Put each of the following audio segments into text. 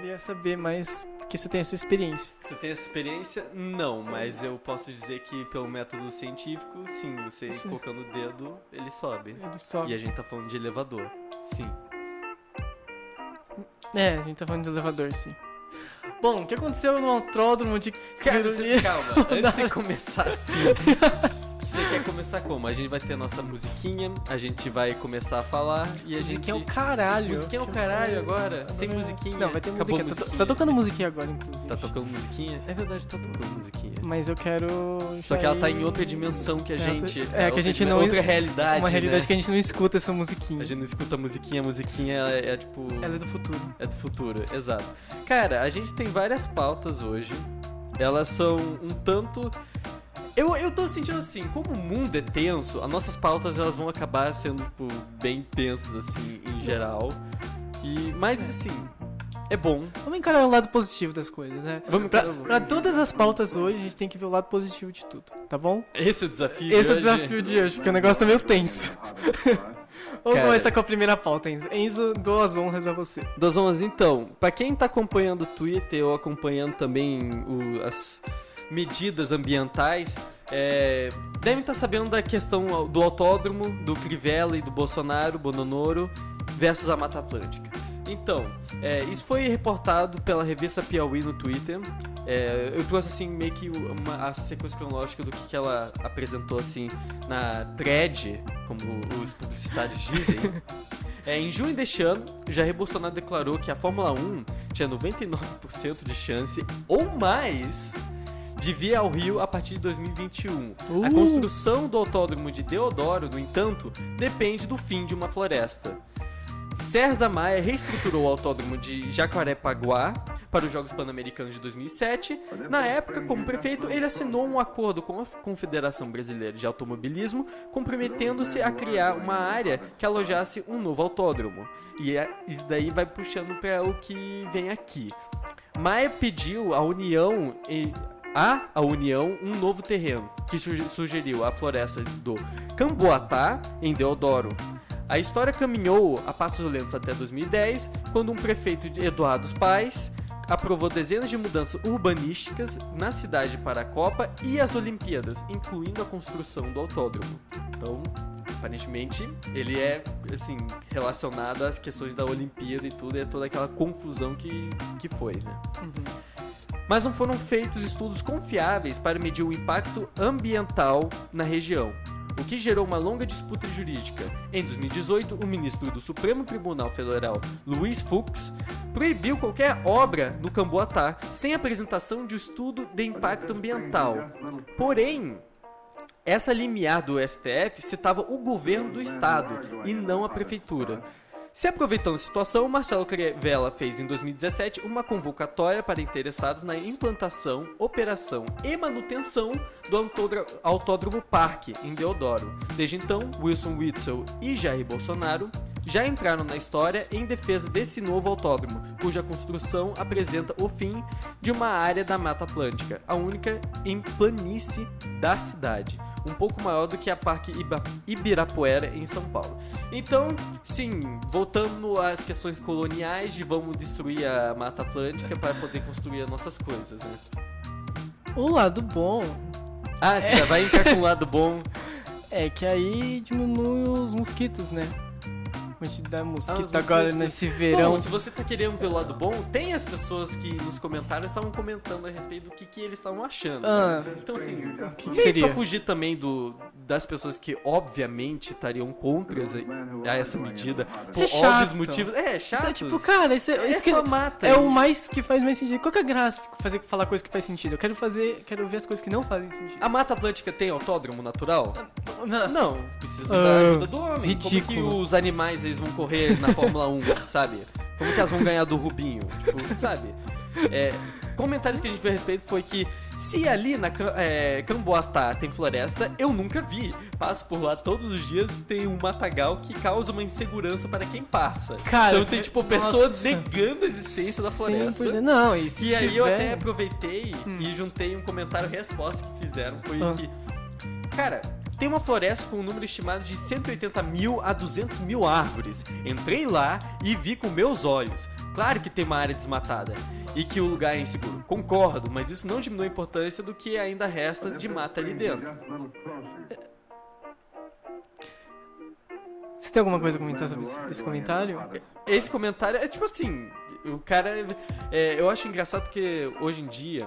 queria saber mais, porque você tem essa experiência. Você tem essa experiência? Não, mas eu posso dizer que pelo método científico, sim, você Sim. colocando o dedo, ele sobe. Ele sobe. E a gente tá falando de elevador. Sim. É, a gente tá falando de elevador, sim. Bom, o que aconteceu no autódromo de Cara, você- calma, antes de começar assim. Você quer começar como? A gente vai ter a nossa musiquinha, a gente vai começar a falar e a gente. Musiquinha é o caralho. Musiquinha é o caralho agora? Sem musiquinha? Não, vai ter Acabou musiquinha. a Tá, musiquinha. tá tocando musiquinha agora, inclusive. Tá tocando musiquinha? É verdade, tá tocando musiquinha. Mas eu quero. Só que ela tá em outra dimensão que a É, gente. é, que a gente não- Outra realidade. Uma realidade né? que a gente não escuta essa musiquinha. A gente não escuta a musiquinha, a musiquinha é, é tipo. Ela é do futuro. É do futuro, exato. Cara, a gente tem várias pautas hoje. Elas são um tanto. Eu, eu tô sentindo assim, como o mundo é tenso, as nossas pautas elas vão acabar sendo, tipo, bem tensas, assim, em geral. E, mas assim, é bom. Vamos encarar o lado positivo das coisas, né? Vamos Pra, pra todas as pautas hoje, a gente tem que ver o lado positivo de tudo, tá bom? Esse é o desafio. Esse de é o hoje. desafio de hoje, porque o negócio tá meio tenso. Vamos Cara. começar com a primeira pauta, Enzo. Enzo, dou as honras a você. Das ondas, então, pra quem tá acompanhando o Twitter ou acompanhando também o- as medidas ambientais, é, devem estar sabendo da questão do autódromo, do Crivella e do Bolsonaro, Bononoro, versus a Mata Atlântica. Então, é, isso foi reportado pela revista Piauí no Twitter. É, eu trouxe assim meio que uma, a sequência cronológica do que, que ela apresentou assim na thread, como os publicitários dizem. É, em junho deste ano, Jair Bolsonaro declarou que a Fórmula 1 tinha 99% de chance ou mais de vir ao Rio a partir de 2021. A Uh! construção do autódromo de Deodoro, no entanto, depende do fim de uma floresta. César Maia reestruturou o autódromo de Jacarepaguá para os Jogos Pan-Americanos de 2007. Na época, como prefeito, ele assinou um acordo com a Confederação Brasileira de Automobilismo, comprometendo-se a criar uma área que alojasse um novo autódromo. E é- isso daí vai puxando para o que vem aqui. Maia pediu à União e a, a União um novo terreno, que suge- sugeriu a floresta do Camboatá, em Deodoro. A história caminhou a passos lentos até 2010, quando um prefeito de Eduardo Paes aprovou dezenas de mudanças urbanísticas na cidade para a Copa e as Olimpíadas, incluindo a construção do autódromo. Então, aparentemente, ele é assim relacionado às questões da Olimpíada e tudo, e é toda aquela confusão que, que foi, né? Mas não foram feitos estudos confiáveis para medir o impacto ambiental na região, o que gerou uma longa disputa jurídica. Em 2018, o ministro do Supremo Tribunal Federal, Luiz Fux, proibiu qualquer obra no Camboatá sem apresentação de estudo de impacto ambiental. Porém, essa limiar do STF citava o governo do estado e não a prefeitura. Se aproveitando a situação, Marcelo Crivella fez em 2017 uma convocatória para interessados na implantação, operação e manutenção do autódro- Autódromo Parque, em Deodoro. Desde então, Wilson Witzel e Jair Bolsonaro já entraram na história em defesa desse novo autódromo, cuja construção apresenta o fim de uma área da Mata Atlântica, a única em planície da cidade, um pouco maior do que a Parque Ibirapuera em São Paulo. Então, sim, voltando às questões coloniais de vamos destruir a Mata Atlântica para poder construir as nossas coisas, né? O lado bom Ah, você já vai entrar com o lado bom. é que aí diminui os mosquitos, né? Quantidade de mosquito os agora mosquitos. nesse verão. Bom, se você tá querendo ver o lado bom, tem as pessoas que nos comentários estavam comentando a respeito do que, que eles estavam achando. Ah. Então, assim, O que, que seria? pra fugir também do, das pessoas que, obviamente, estariam contra essa- a essa medida. Por Isso é óbvios chato. motivos. É, Isso chato. é tipo, cara, isso, é- é isso que só mata. é o mais que faz mais sentido. Qual que é a graça de fazer, falar coisa que faz sentido? Eu quero fazer, quero ver as coisas que não fazem sentido. A Mata Atlântica tem autódromo natural? Não. Não, precisa Ah, da ajuda do homem. Como ridículo. que os animais eles vão correr na Fórmula 1, sabe? Como que elas vão ganhar do Rubinho? Tipo, sabe? É, comentários que a gente viu a respeito foi que se ali na é, Camboatá tem floresta, eu nunca vi. Passo por lá todos os dias, tem um matagal que causa uma insegurança para quem passa. Cara, então tem tipo pessoas negando a existência da floresta. 100%. Não, e se E aí eu até aproveitei e juntei um comentário resposta que fizeram. Foi Ah. que. Cara, tem uma floresta com um número estimado de 180 mil a 200 mil árvores. Entrei lá e vi com meus olhos. Claro que tem uma área desmatada e que o lugar é inseguro. Concordo, mas isso não diminui a importância do que ainda resta de mata ali dentro. Você tem alguma coisa a comentar sobre esse comentário? Esse comentário é tipo assim, o cara. É, eu acho engraçado porque hoje em dia.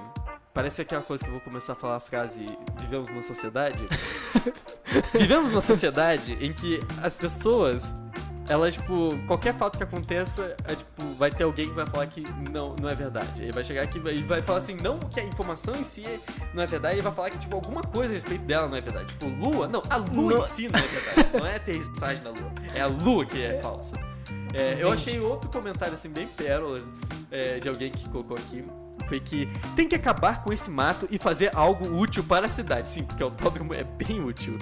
Parece aquela coisa que eu vou começar a falar a frase Vivemos numa sociedade. Vivemos numa sociedade em que as pessoas elas, tipo, qualquer fato que aconteça, é, tipo, vai ter alguém que vai falar que não, não é verdade. Ele vai chegar aqui e vai falar assim, não que a informação em si não é verdade, ele vai falar que, tipo, alguma coisa a respeito dela não é verdade. Tipo, lua, não, a lua não. em si não é verdade. não é a aterrissagem da lua, é a lua que é falsa. É, eu achei outro comentário, assim, bem pérolas, é, de alguém que colocou aqui, foi que tem que acabar com esse mato e fazer algo útil para a cidade. Sim, porque o autódromo é bem útil.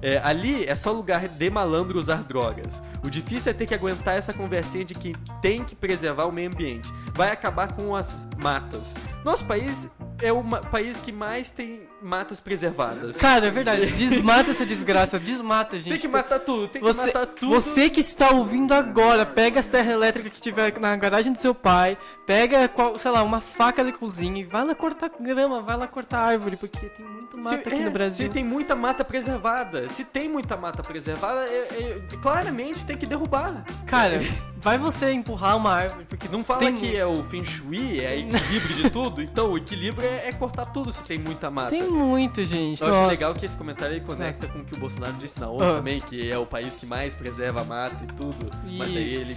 É, ali é só lugar de malandro usar drogas. O difícil é ter que aguentar essa conversinha de que tem que preservar o meio ambiente. Vai acabar com as matas. Nosso país é o país que mais tem matas preservadas. Cara, é verdade. Desmata essa desgraça. Desmata, gente. Tem que matar tudo. Tem você, que matar tudo. Você que está ouvindo agora, pega a serra elétrica que tiver na garagem do seu pai, pega, sei lá, uma faca de cozinha e vai lá cortar grama, vai lá cortar árvore, porque tem muito mata se, aqui é, no Brasil. Se tem muita mata preservada, se tem muita mata preservada, é, é, claramente tem que derrubar. Cara, vai você empurrar uma árvore, porque não fala tem... que é o feng shui, é equilíbrio de tudo. Então, o equilíbrio é, é, cortar tudo se tem muita mata. Tem muito, gente. Eu Nossa. acho legal que esse comentário aí conecta com o que o Bolsonaro disse na ONU ah. também, que é o país que mais preserva a mata e tudo. Isso. Mas aí ele,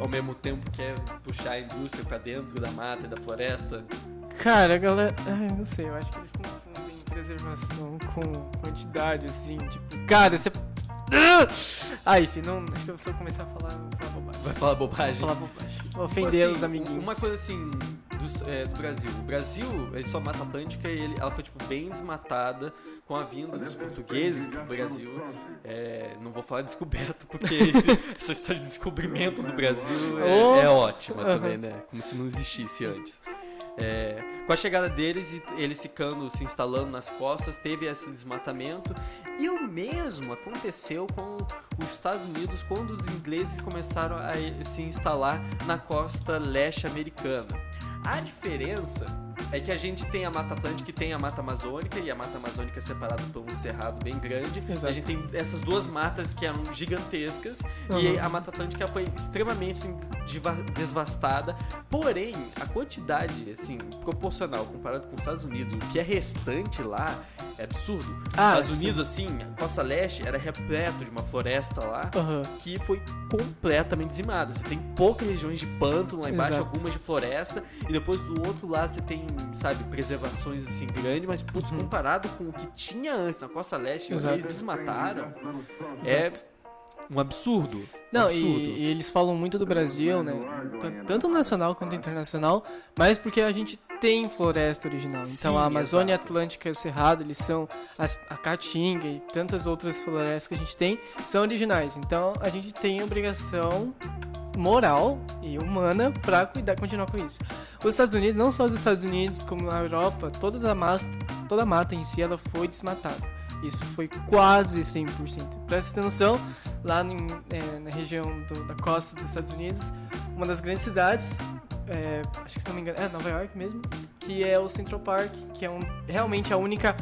ao mesmo tempo, quer puxar a indústria pra dentro da mata e da floresta. Cara, galera. Ai, não sei, eu acho que eles confundem preservação com quantidade, assim. Tipo, cara, você. Ai, enfim, não, acho que eu vou começar a falar, falar bobagem. Vai falar bobagem? Vou falar bobagem. Vou ofender assim, os amiguinhos. Uma coisa assim, do, é, do Brasil. O Brasil, ele só mata Atlântica e ele, ela foi tipo bem desmatada com a vinda dos portugueses pro Brasil. É, não vou falar descoberto, porque esse, essa história de descobrimento do Brasil é, oh. é ótima também, né? Como se não existisse antes. É, com a chegada deles e eles ficando, se instalando nas costas, teve esse desmatamento. E o mesmo aconteceu com os Estados Unidos quando os ingleses começaram a se instalar na costa leste americana. A diferença é que a gente tem a Mata Atlântica e tem a Mata Amazônica, e a Mata Amazônica é separada por um cerrado bem grande. Exato. A gente tem essas duas matas que eram gigantescas, uhum. e a Mata Atlântica foi extremamente assim, devastada. Porém, a quantidade, assim, proporcional comparado com os Estados Unidos, o que é restante lá é absurdo. Ah, Estados sim. Unidos, assim, a costa leste era repleto de uma floresta lá uhum. que foi completamente dizimada. Você tem poucas regiões de pântano lá embaixo, Exato. algumas de floresta, e depois do outro lado você tem, sabe, preservações assim grandes, mas putz, uhum. comparado com o que tinha antes na costa leste, Exato. eles desmataram, é um absurdo. Não, absurdo. E, e, eles falam muito do Brasil, né? Tanto nacional quanto internacional, mas porque a gente tem floresta original. Então Sim, a Amazônia exato. Atlântica e o Cerrado, eles são as, a Caatinga e tantas outras florestas que a gente tem são originais. Então a gente tem obrigação moral e humana para cuidar, continuar com isso. Os Estados Unidos, não só os Estados Unidos, como a Europa, todas a mata, toda a mata em si ela foi desmatada. Isso foi quase 100%. Para você ter noção, lá em, é, na região do, da costa dos Estados Unidos, uma das grandes cidades, é, acho que se não me engano, é Nova York mesmo, que é o Central Park, que é um, realmente a única,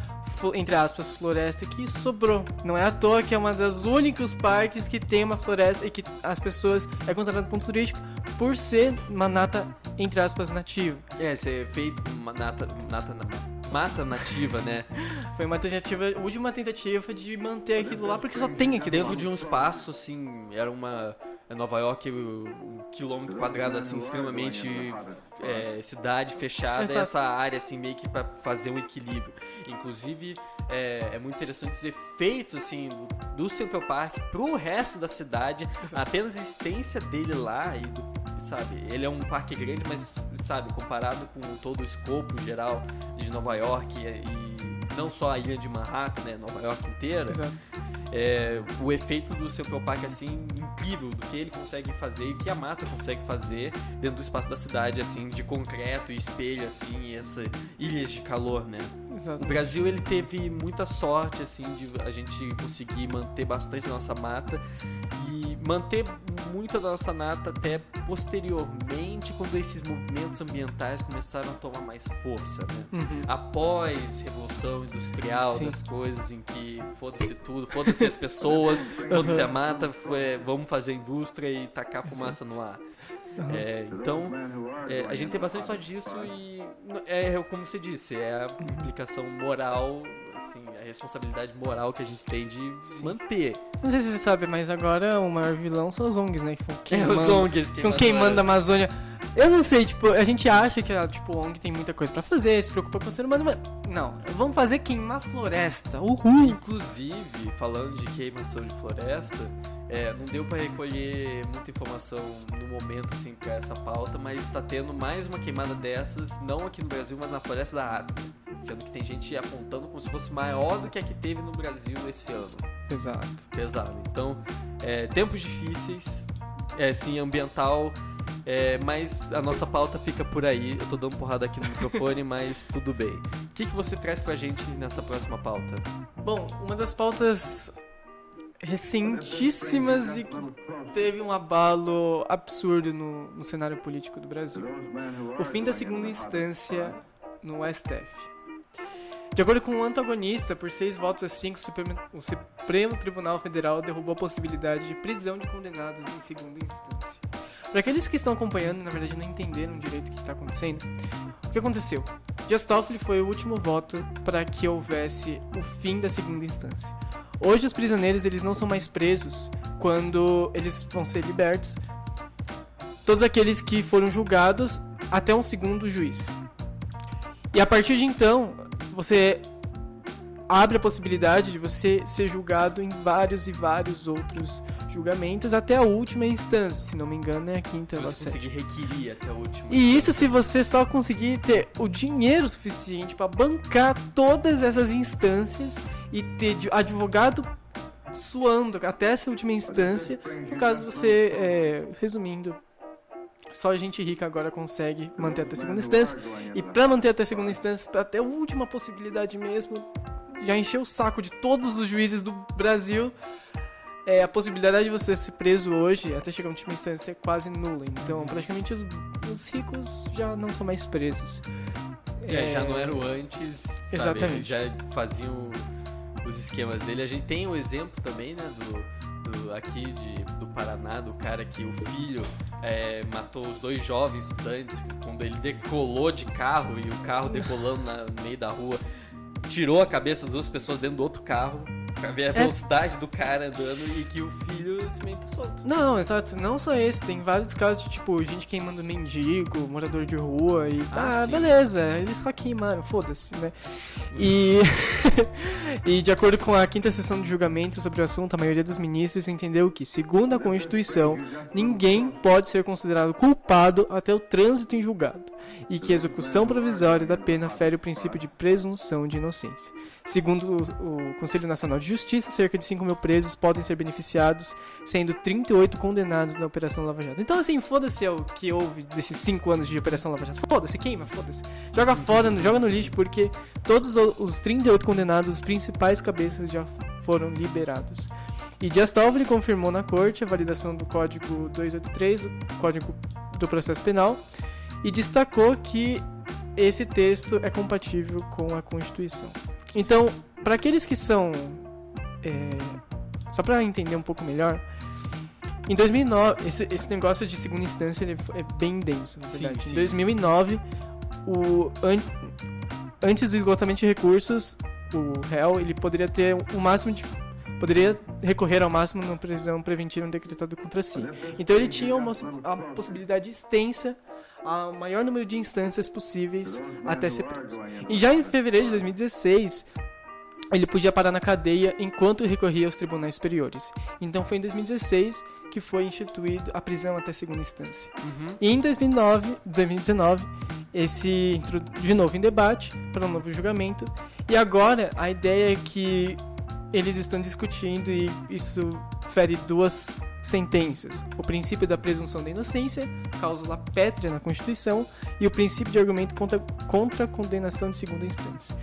entre aspas, floresta que sobrou. Não é à toa que é uma das únicos parques que tem uma floresta e que as pessoas é considerado ponto turístico por ser uma nata, entre aspas, nativa. É, ser feito uma nata, nata mata nativa, né? Foi uma tentativa, última tentativa de manter aquilo lá, porque só tem aquilo Dentro lá. de um espaço, assim, era uma... É Nova York, um quilômetro quadrado, assim, extremamente é, cidade fechada, Exato. essa área, assim, meio que para fazer um equilíbrio. Inclusive, é, é, muito interessante os efeitos, assim, do, do Central Park pro resto da cidade, Exato. apenas a existência dele lá e do, sabe, ele é um parque grande, mas, sabe, comparado com todo o escopo geral de Nova York e, e não só a ilha de Manhattan, né, Nova York inteira, Exato é, o efeito do Central Park assim incrível do que ele consegue fazer e que a mata consegue fazer dentro do espaço da cidade assim de concreto e espelho assim e essa ilhas de calor né Exato. o Brasil ele teve muita sorte assim de a gente conseguir manter bastante a nossa mata e manter muita da nossa mata até posteriormente quando esses movimentos ambientais começaram a tomar mais força né? Uhum. após revolução industrial Sim. das coisas em que foda-se tudo, foda-se as pessoas, foda-se a mata, foi- vamos fazer indústria e tacar fumaça no ar. É, então, é, a gente tem bastante só disso e é como você disse, é a implicação moral, assim, a responsabilidade moral que a gente tem de manter. Não sei se você sabe, mas agora o maior vilão são os ONGs, né? Que ficam É, queimando, os ONGs ficam queimando a Amazônia. Eu não sei, tipo, a gente acha que a tipo, ONG tem muita coisa pra fazer, se preocupa com o ser humano, mas não. Vamos fazer queimar floresta. Uhul! Inclusive, falando de queimação de floresta, é, não deu pra recolher muita informação no momento assim para essa pauta, mas está tendo mais uma queimada dessas, não aqui no Brasil, mas na floresta da África. Sendo que tem gente apontando como se fosse maior do que a que teve no Brasil esse ano. Exato. Pesado. Então, é, tempos difíceis, é, sim, ambiental, é, mas a nossa pauta fica por aí. Eu tô dando porrada aqui no microfone, mas tudo bem. O que, que você traz pra gente nessa próxima pauta? Bom, uma das pautas recentíssimas e que teve um abalo absurdo no, no cenário político do Brasil. O fim da segunda instância no STF. De acordo com o antagonista, por seis votos a cinco, o Supremo, o Supremo Tribunal Federal derrubou a possibilidade de prisão de condenados em segunda instância. Para aqueles que estão acompanhando e na verdade não entenderam direito o que está acontecendo, o que aconteceu? Dias Toffoli foi o último voto para que houvesse o fim da segunda instância. Hoje os prisioneiros eles não são mais presos quando eles vão ser libertos. Todos aqueles que foram julgados até um segundo juiz. E a partir de então, você abre a possibilidade de você ser julgado em vários e vários outros julgamentos até a última instância, se não me engano é a quinta Se ou a você conseguir requerir até o último. E isso se você só conseguir ter o dinheiro suficiente para bancar todas essas instâncias e ter advogado suando até essa última instância. No caso, você, é, resumindo, só gente rica agora consegue manter até a segunda instância. E para manter até a segunda instância, ter a última possibilidade mesmo, já encheu o saco de todos os juízes do Brasil. É, a possibilidade de você ser preso hoje, até chegar na última instância, é quase nula. Então, praticamente, os, os ricos já não são mais presos. É, já não era o antes. sabe? Exatamente. Eles já faziam os esquemas dele. A gente tem o exemplo também, né, do, aqui de, do Paraná, do cara que o filho é, matou os dois jovens estudantes quando ele decolou de carro e o carro decolando na- no meio da rua. Tirou a cabeça das duas pessoas dentro do outro carro pra ver a velocidade do cara andando e que o filho simplesmente tá solto. Não, exato. Não só esse. Tem vários casos de, tipo, gente queimando mendigo, morador de rua e... Ah, Ah, beleza. Eles só queimaram, foda-se, né? E... e de acordo com a quinta sessão de julgamento sobre o assunto, a maioria dos ministros entendeu que, segundo a Constituição, ninguém pode ser considerado culpado até o trânsito em julgado. E que a execução provisória da pena fere o princípio de presunção de inocência. Segundo o, o Conselho Nacional de Justiça, cerca de 5 mil presos podem ser beneficiados, sendo 38 condenados na Operação Lava Jato. Então, assim, foda-se o que houve desses 5 anos de Operação Lava Jato. Foda-se, queima, foda-se. Joga fora, joga no lixo, porque todos os 38 condenados, os principais cabeças, já foram liberados. E Dias Toffoli confirmou na corte a validação do Código 283, o Código do Processo Penal, e destacou que esse texto é compatível com a Constituição. Então, para aqueles que são. é, só para entender um pouco melhor, em 2009, esse, esse negócio de segunda instância ele é bem denso, na Sim, verdade. sim. Em 2009, o, an- antes do esgotamento de recursos, o réu ele poderia ter o máximo de. Poderia recorrer ao máximo na prisão preventiva decretada contra si. Então ele tinha uma, a possibilidade extensa ao maior número de instâncias possíveis até ser preso. E já em fevereiro de 2016, ele podia parar na cadeia enquanto recorria aos tribunais superiores. Então foi em 2016 que foi instituído a prisão até segunda instância. Uhum. E em 2009, 2019, esse entrou de novo em debate para um novo julgamento. E agora a ideia é que eles estão discutindo e isso fere duas sentenças: o princípio da presunção da inocência, cláusula pétrea na Constituição, e o princípio de argumento contra, contra a condenação de segunda instância.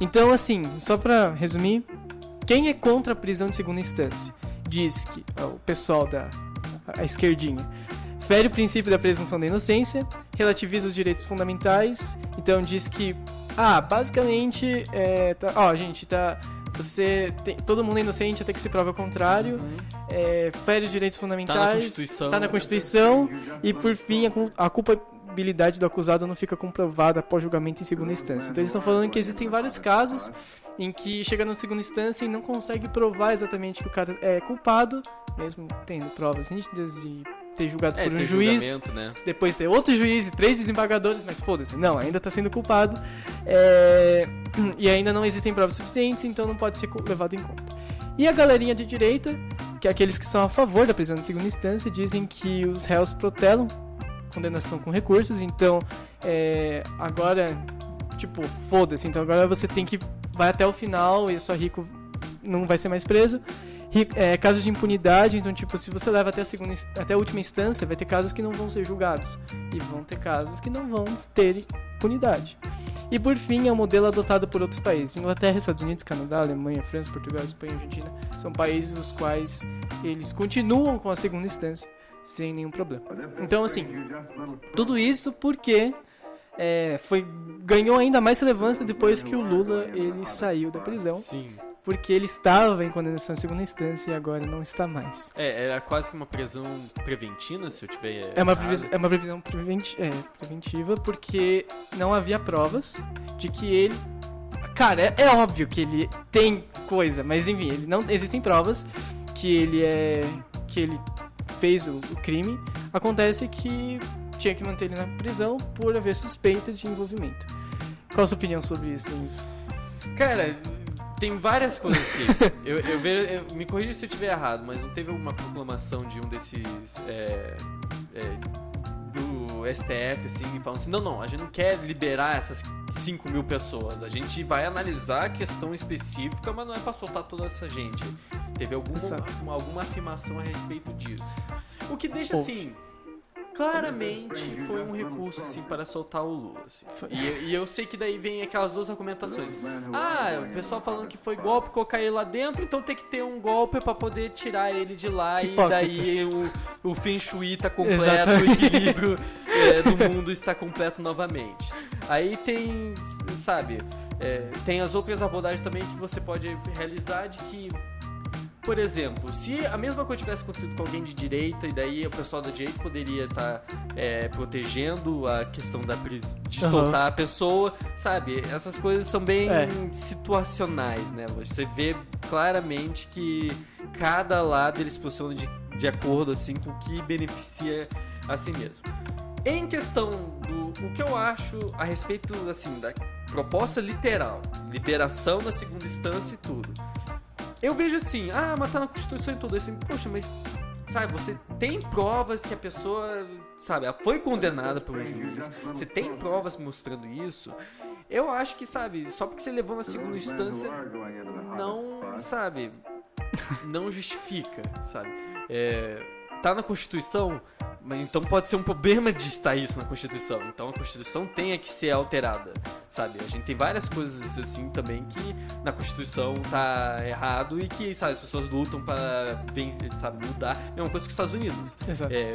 Então, assim, só para resumir, quem é contra a prisão de segunda instância? Diz que o pessoal da a esquerdinha fere o princípio da presunção da inocência, relativiza os direitos fundamentais, então diz que, ah, basicamente, é, tá, ó, gente, tá você tem, todo mundo é inocente até que se prove o contrário. Uhum. É, fere os direitos fundamentais. Tá na Constituição. Tá na Constituição. E por fim, a, a culpabilidade do acusado não fica comprovada após julgamento em segunda instância. Então eles estão falando que existem vários casos em que chega na segunda instância e não consegue provar exatamente que o cara é culpado, mesmo tendo provas nítidas e ter julgado é, por um juiz, né? depois ter outro juiz e três desembargadores, mas foda-se, não, ainda está sendo culpado é, e ainda não existem provas suficientes, então não pode ser levado em conta. E a galerinha de direita, que é aqueles que são a favor da prisão de segunda instância, dizem que os réus protelam condenação com recursos, então é, agora, tipo, foda-se, então agora você tem que vai até o final e só rico não vai ser mais preso é, casos de impunidade, então, tipo, se você leva até a, segunda, até a última instância, vai ter casos que não vão ser julgados. E vão ter casos que não vão ter impunidade. E por fim, é um modelo adotado por outros países. Inglaterra, Estados Unidos, Canadá, Alemanha, França, Portugal, Espanha, Argentina. São países os quais eles continuam com a segunda instância sem nenhum problema. Então, assim, tudo isso porque é, foi ganhou ainda mais relevância depois que o Lula ele saiu da prisão. Sim porque ele estava em condenação em segunda instância e agora não está mais. É, era quase que uma prisão preventiva, se eu tiver. É uma, previsão, é uma previsão preventi é, preventiva porque não havia provas de que ele. Cara, é, é, óbvio que ele tem coisa, mas enfim, ele não existem provas que ele é. que ele fez o, o crime. Acontece que tinha que manter ele na prisão por haver suspeita de envolvimento. Qual a sua opinião sobre isso? Cara, tem várias coisas assim. eu, eu, vejo, eu, me corrija se eu estiver errado, mas não teve alguma proclamação de um desses. É, é, do STF, assim, falando assim: não, não, a gente não quer liberar essas 5 mil pessoas. A gente vai analisar a questão específica, mas não é pra soltar toda essa gente. Teve alguma, alguma afirmação a respeito disso. O que deixa assim claramente foi um recurso assim para soltar o Lula. Assim. E, e, eu sei que daí vem aquelas duas argumentações. Ah, o pessoal falando que foi golpe, colocar ele lá dentro, então tem que ter um golpe para poder tirar ele de lá e daí o, o Feng Shui tá completo, o equilíbrio é, do mundo está completo novamente. Aí tem, sabe, é, tem as outras abordagens também que você pode realizar de que por exemplo, se a mesma coisa tivesse acontecido com alguém de direita e daí o pessoal da direita poderia estar tá, é, protegendo a questão da de uhum. soltar a pessoa, sabe? Essas coisas são bem é. situacionais, né? Você vê claramente que cada lado eles posiciona de, de acordo assim com o que beneficia a si mesmo. Em questão do o que eu acho a respeito assim da proposta literal, liberação na segunda instância e tudo eu vejo assim, ah, mas tá na Constituição e tudo. Assim, poxa, mas sabe, você tem provas que a pessoa, sabe, ela foi condenada um juiz. Você tem provas mostrando isso. Eu acho que, sabe, só porque você levou na segunda instância, não, sabe, não justifica, sabe. É, tá na Constituição, mas então pode ser um problema de estar isso na Constituição. Então a Constituição tem que ser alterada, sabe? A gente tem várias coisas assim também que na Constituição tá errado e que, sabe, as pessoas lutam para, sabe, mudar. É uma coisa que os Estados Unidos. Exato. É,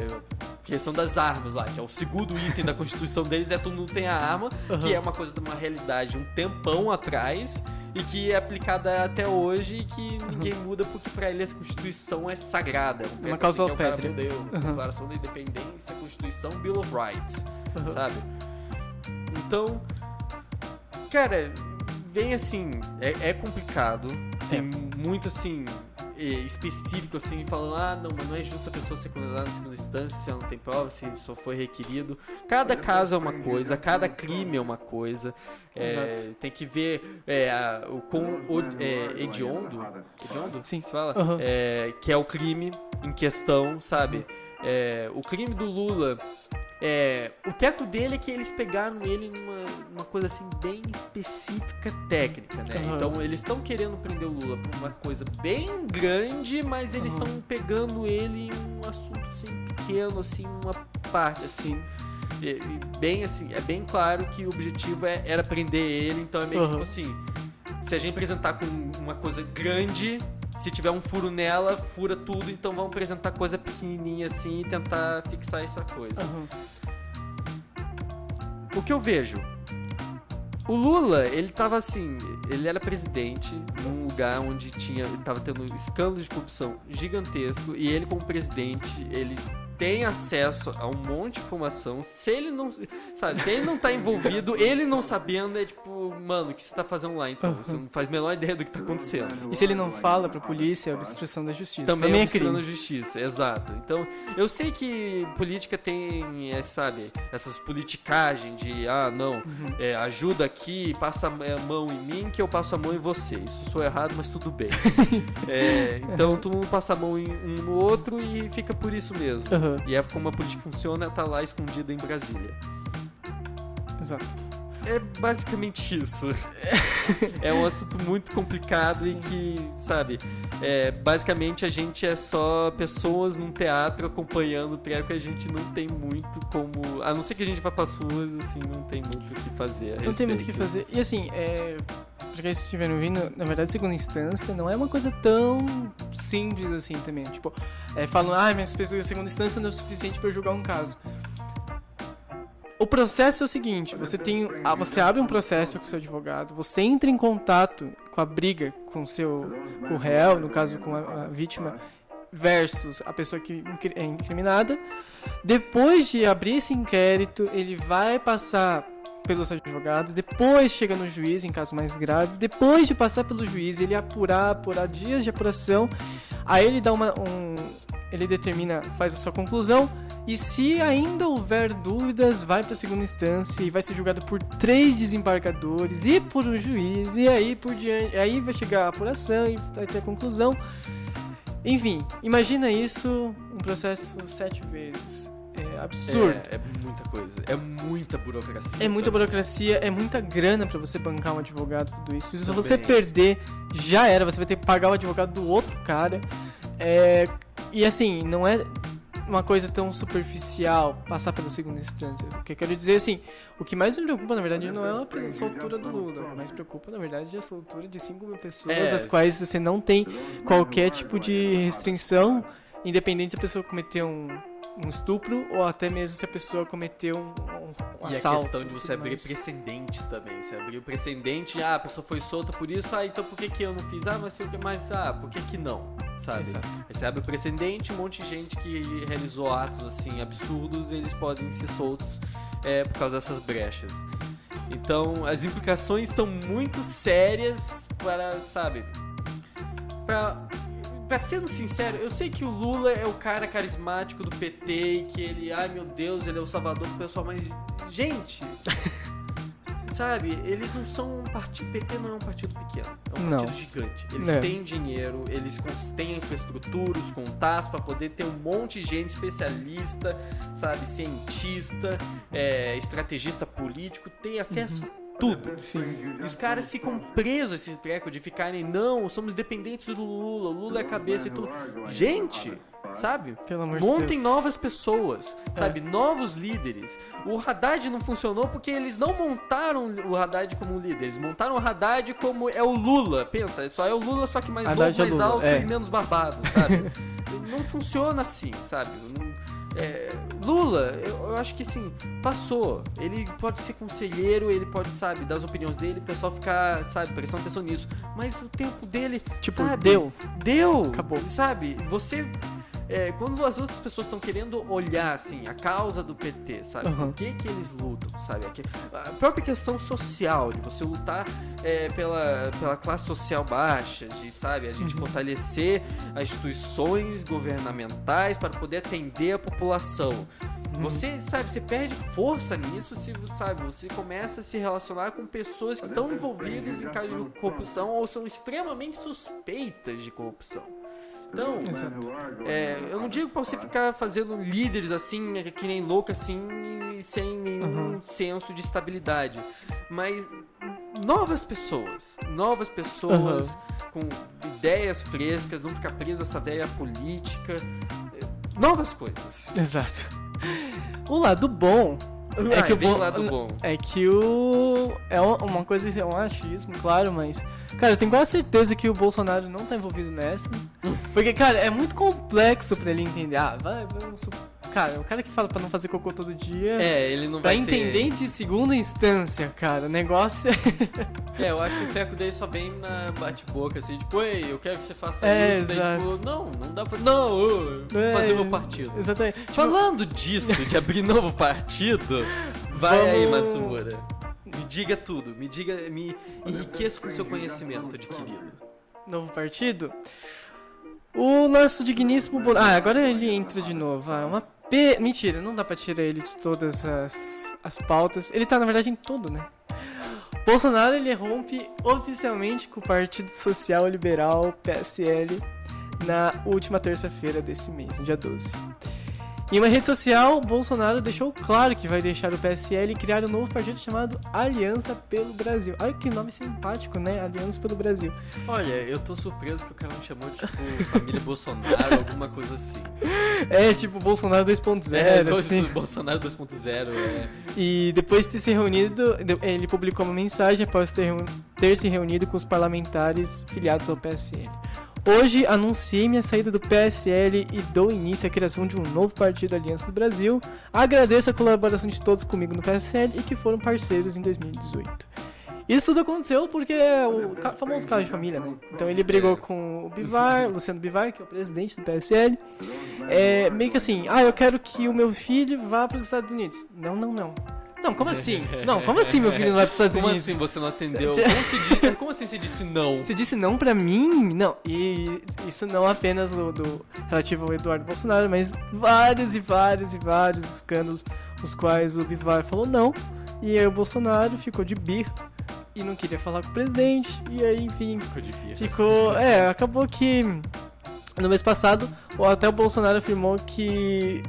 questão das armas lá, que é o segundo item da Constituição deles, é todo mundo tem a arma, uhum. que é uma coisa de uma realidade um tempão atrás e que é aplicada até hoje e que ninguém uhum. muda porque para ele a Constituição é sagrada. É uma causa assim, pétrea. Uhum. Declaração da Independência, Constituição, Bill of Rights, uhum. sabe? Então, cara, vem assim, é, é complicado, tem é. muito assim específico, assim, falando, ah, não, mas não é justo a pessoa ser condenada na segunda instância se ela não tem prova, se só foi requerido. Cada caso é uma coisa, cada crime é uma coisa. É, tem que ver é, a, o com o, é, hediondo, hediondo? Sim. Se fala? Uhum. É, que é o crime em questão, sabe? É, o crime do Lula é, o teto dele é que eles pegaram ele numa uma coisa assim bem específica técnica, né? Uhum. Então eles estão querendo prender o Lula por uma coisa bem grande, mas eles estão Uhum. pegando ele em um assunto assim pequeno, assim, uma parte assim. E- e bem assim, é bem claro que o objetivo é- era prender ele, então é meio que Uhum. tipo assim, se a gente apresentar com uma coisa grande, se tiver um furo nela, fura tudo, então vamos apresentar coisa pequenininha assim e tentar fixar essa coisa. Aham. O que eu vejo? O Lula, ele tava assim, ele era presidente num lugar onde tinha, tava tendo escândalo de corrupção gigantesco e ele como presidente, ele tem acesso a um monte de informação. Se ele não, sabe, se ele não tá envolvido, ele não sabendo é tipo, mano, o que você tá fazendo lá então? Você não faz a menor ideia do que tá acontecendo. E se ele não fala pra polícia, é obstrução da justiça. Também, Também, é é crime. obstruindo a justiça, exato. Então, eu sei que política tem, é, sabe, essas politicagens de, ah, não, é, ajuda aqui, passa a mão em mim que eu passo a mão em você. Isso sou errado, mas tudo bem. É, então, todo mundo passa a mão em um no outro e fica por isso mesmo. Aham, E é como a política funciona, tá lá escondida em Brasília. exato. É basicamente isso. é um assunto muito complicado e Sim. que, sabe, é, basicamente a gente é só pessoas num teatro acompanhando o treco e a gente não tem muito como. A não ser que a gente vá pras ruas, assim, não tem muito o que fazer. Não tem muito o que fazer. E assim, é, pra quem estiver ouvindo, na verdade, segunda instância não é uma coisa tão simples assim também. Tipo, é, falam, ah, mas a segunda instância não é o suficiente pra julgar um caso. O processo é o seguinte, você tem, ah, você abre um processo com o seu advogado, você entra em contato com a briga com seu com o réu, no caso com a, a vítima, versus a pessoa que é incriminada. Depois de abrir esse inquérito, ele vai passar pelos advogados, depois chega no juiz em caso mais grave, depois de passar pelo juiz, ele apurar, apurar dias de apuração, aí ele dá uma um ele determina, faz a sua conclusão e se ainda houver dúvidas, vai para a segunda instância e vai ser julgado por três desembargadores e por um juiz e aí por diante, aí vai chegar a apuração e vai ter a conclusão. Enfim, imagina isso, um processo sete vezes. É absurdo. É, é muita coisa. É muita burocracia. É muita também. burocracia, é muita grana pra você bancar um advogado, tudo isso. Se Também. você perder, já era, você vai ter que pagar o advogado do outro cara. É, e assim, não é uma coisa tão superficial passar pela segunda instância. O que eu quero dizer assim, o que mais me preocupa, na verdade, não é a soltura do Lula. O que mais preocupa, na verdade, é a soltura de 5 mil pessoas, É. as quais você não tem qualquer tipo de restrição, independente se a pessoa cometeu um, um estupro ou até mesmo se a pessoa cometeu um, um, um E a assalto. questão de você abrir mais. precedentes também. Você abrir o precedente, ah, a pessoa foi solta por isso, ah, então por que, que eu não fiz? Ah, mas, sei o quê, mas ah, por que, que não? Sabe? Exato. Aí você abre o precedente, um monte de gente que realizou atos assim absurdos, eles podem ser soltos é, por causa dessas brechas. Então, as implicações são muito sérias para, sabe? Pra, pra sendo sincero, eu sei que o Lula é o cara carismático do PT e que ele, ai meu Deus, ele é o salvador do pessoal, mas, gente, sabe, eles não são um partido. PT não é um partido pequeno, é um Não. partido gigante. Eles É. têm dinheiro, eles têm a infraestrutura, os contatos para poder ter um monte de gente especialista, sabe, cientista, é, estrategista político, tem acesso a tudo. Sim. E os caras ficam presos a esse treco de ficarem, não, somos dependentes do Lula, o Lula é a cabeça e tudo. Gente, sabe? Pelo amor de Montem Deus. É. novas pessoas, sabe? Novos líderes. O Haddad não funcionou porque eles não montaram o Haddad como líder. Eles montaram o Haddad como é o Lula. Pensa, só é o Lula, só que mais Haddad novo, é mais Lula, alto é. e menos barbado, sabe? não funciona assim, sabe? Não- é, Lula, eu, eu acho que assim, passou. Ele pode ser conselheiro, ele pode, sabe, dar as opiniões dele, o pessoal ficar, sabe, prestando atenção nisso. Mas o tempo dele, Tipo, sabe, deu. Deu! Acabou. Sabe, você. É, quando as outras pessoas estão querendo olhar, assim, a causa do PT, sabe? Uhum. Por que que eles lutam, sabe? Aqui- A própria questão social, de você lutar é, pela, pela classe social baixa, de, sabe, a gente fortalecer as instituições governamentais para poder atender a população. Você, sabe, você perde força nisso se, sabe, você começa a se relacionar com pessoas que estão envolvidas em casos de corrupção ou são extremamente suspeitas de corrupção. Então, Exato. é, eu não digo pra você ficar fazendo líderes assim, é, que nem louco assim, sem nenhum Uhum. senso de estabilidade. Mas novas pessoas, novas pessoas com ideias frescas, não ficar preso a essa ideia política, é, novas coisas. Exato. O lado bom é Ah, que o bom- lado bom. é que o. É um- uma coisa, é um achismo, claro, mas. Cara, eu tenho quase certeza que o Bolsonaro não tá envolvido nessa. Porque, cara, é muito complexo pra ele entender. Ah, vai, vamos. Cara, o cara que fala pra não fazer cocô todo dia. É, ele não Pra vai entender ter... de segunda instância, cara, o negócio é. É, eu acho que o teco dele só vem na bate-boca, assim, tipo, ei, eu quero que você faça É, isso. Daí, exato. tipo, não, não dá pra. Não, eu É, fazer meu partido. Exatamente. Tipo, Falando disso, de abrir novo partido, vai aí, Vamos- Matsumura. Me diga tudo, me diga, me enriqueça com seu conhecimento adquirido. novo partido. O nosso digníssimo. Bo- Ah, agora ele entra de novo. Ah, uma P. Mentira, não dá pra tirar ele de todas as, as pautas. Ele tá, na verdade, em tudo, né? Bolsonaro ele rompe oficialmente com o Partido Social Liberal PSL na última terça-feira desse mês, no dia 12. Em uma rede social, Bolsonaro deixou claro que vai deixar o PSL e criar um novo partido chamado Aliança pelo Brasil. Olha que nome simpático, né? Aliança pelo Brasil. Olha, eu tô surpreso que o cara não chamou de, tipo, família Bolsonaro, alguma coisa assim. É tipo Bolsonaro 2.0, É, dois- assim. Bolsonaro 2.0, é. E depois de ter se reunido, ele publicou uma mensagem após ter, ter se reunido com os parlamentares filiados ao PSL. Hoje anunciei minha saída do PSL e dou início à criação de um novo partido Aliança do Brasil. Agradeço a colaboração de todos comigo no PSL e que foram parceiros em 2018. Isso tudo aconteceu porque é o ca- famoso caso de família, né? Então ele brigou com o Bivar, Luciano Bivar, que é o presidente do PSL. É, meio que assim, ah, eu quero que o meu filho vá para os Estados Unidos. Não, não, não. Não, como assim? Não, como assim meu filho não vai os Estados Como assim você não atendeu? Como, se di- como assim você disse não? Você disse não pra mim? Não. E isso não apenas do, do relativo ao Eduardo Bolsonaro, mas vários e vários e vários escândalos, os quais o Bivar falou não. E aí o Bolsonaro ficou de birra e não queria falar com o presidente. E aí, enfim, Ficou de birra. ficou. É, acabou que no mês passado, o- até o Bolsonaro afirmou que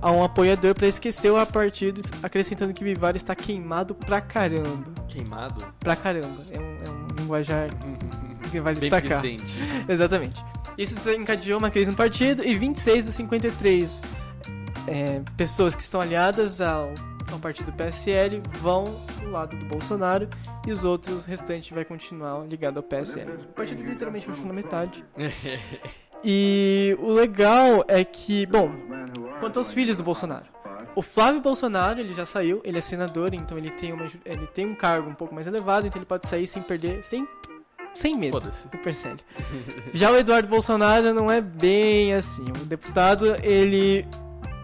há um apoiador pra esquecer o partido, acrescentando que Bivar está queimado pra caramba. Queimado? Pra caramba. É um, é um linguajar que vale Bem destacar. presidente. Exatamente. Isso desencadeou uma crise no partido e 26 dos 53 é, pessoas que estão aliadas ao, ao partido PSL vão do lado do Bolsonaro e os outros restantes vai continuar ligado ao PSL. O partido literalmente continua na metade. E o legal é que, bom, quanto aos filhos do Bolsonaro. O Flávio Bolsonaro, ele já saiu, ele é senador, então ele tem, uma, ele tem um cargo um pouco mais elevado, então ele pode sair sem perder, sem, sem medo do PSL. Já o Eduardo Bolsonaro não é bem assim. O deputado, ele,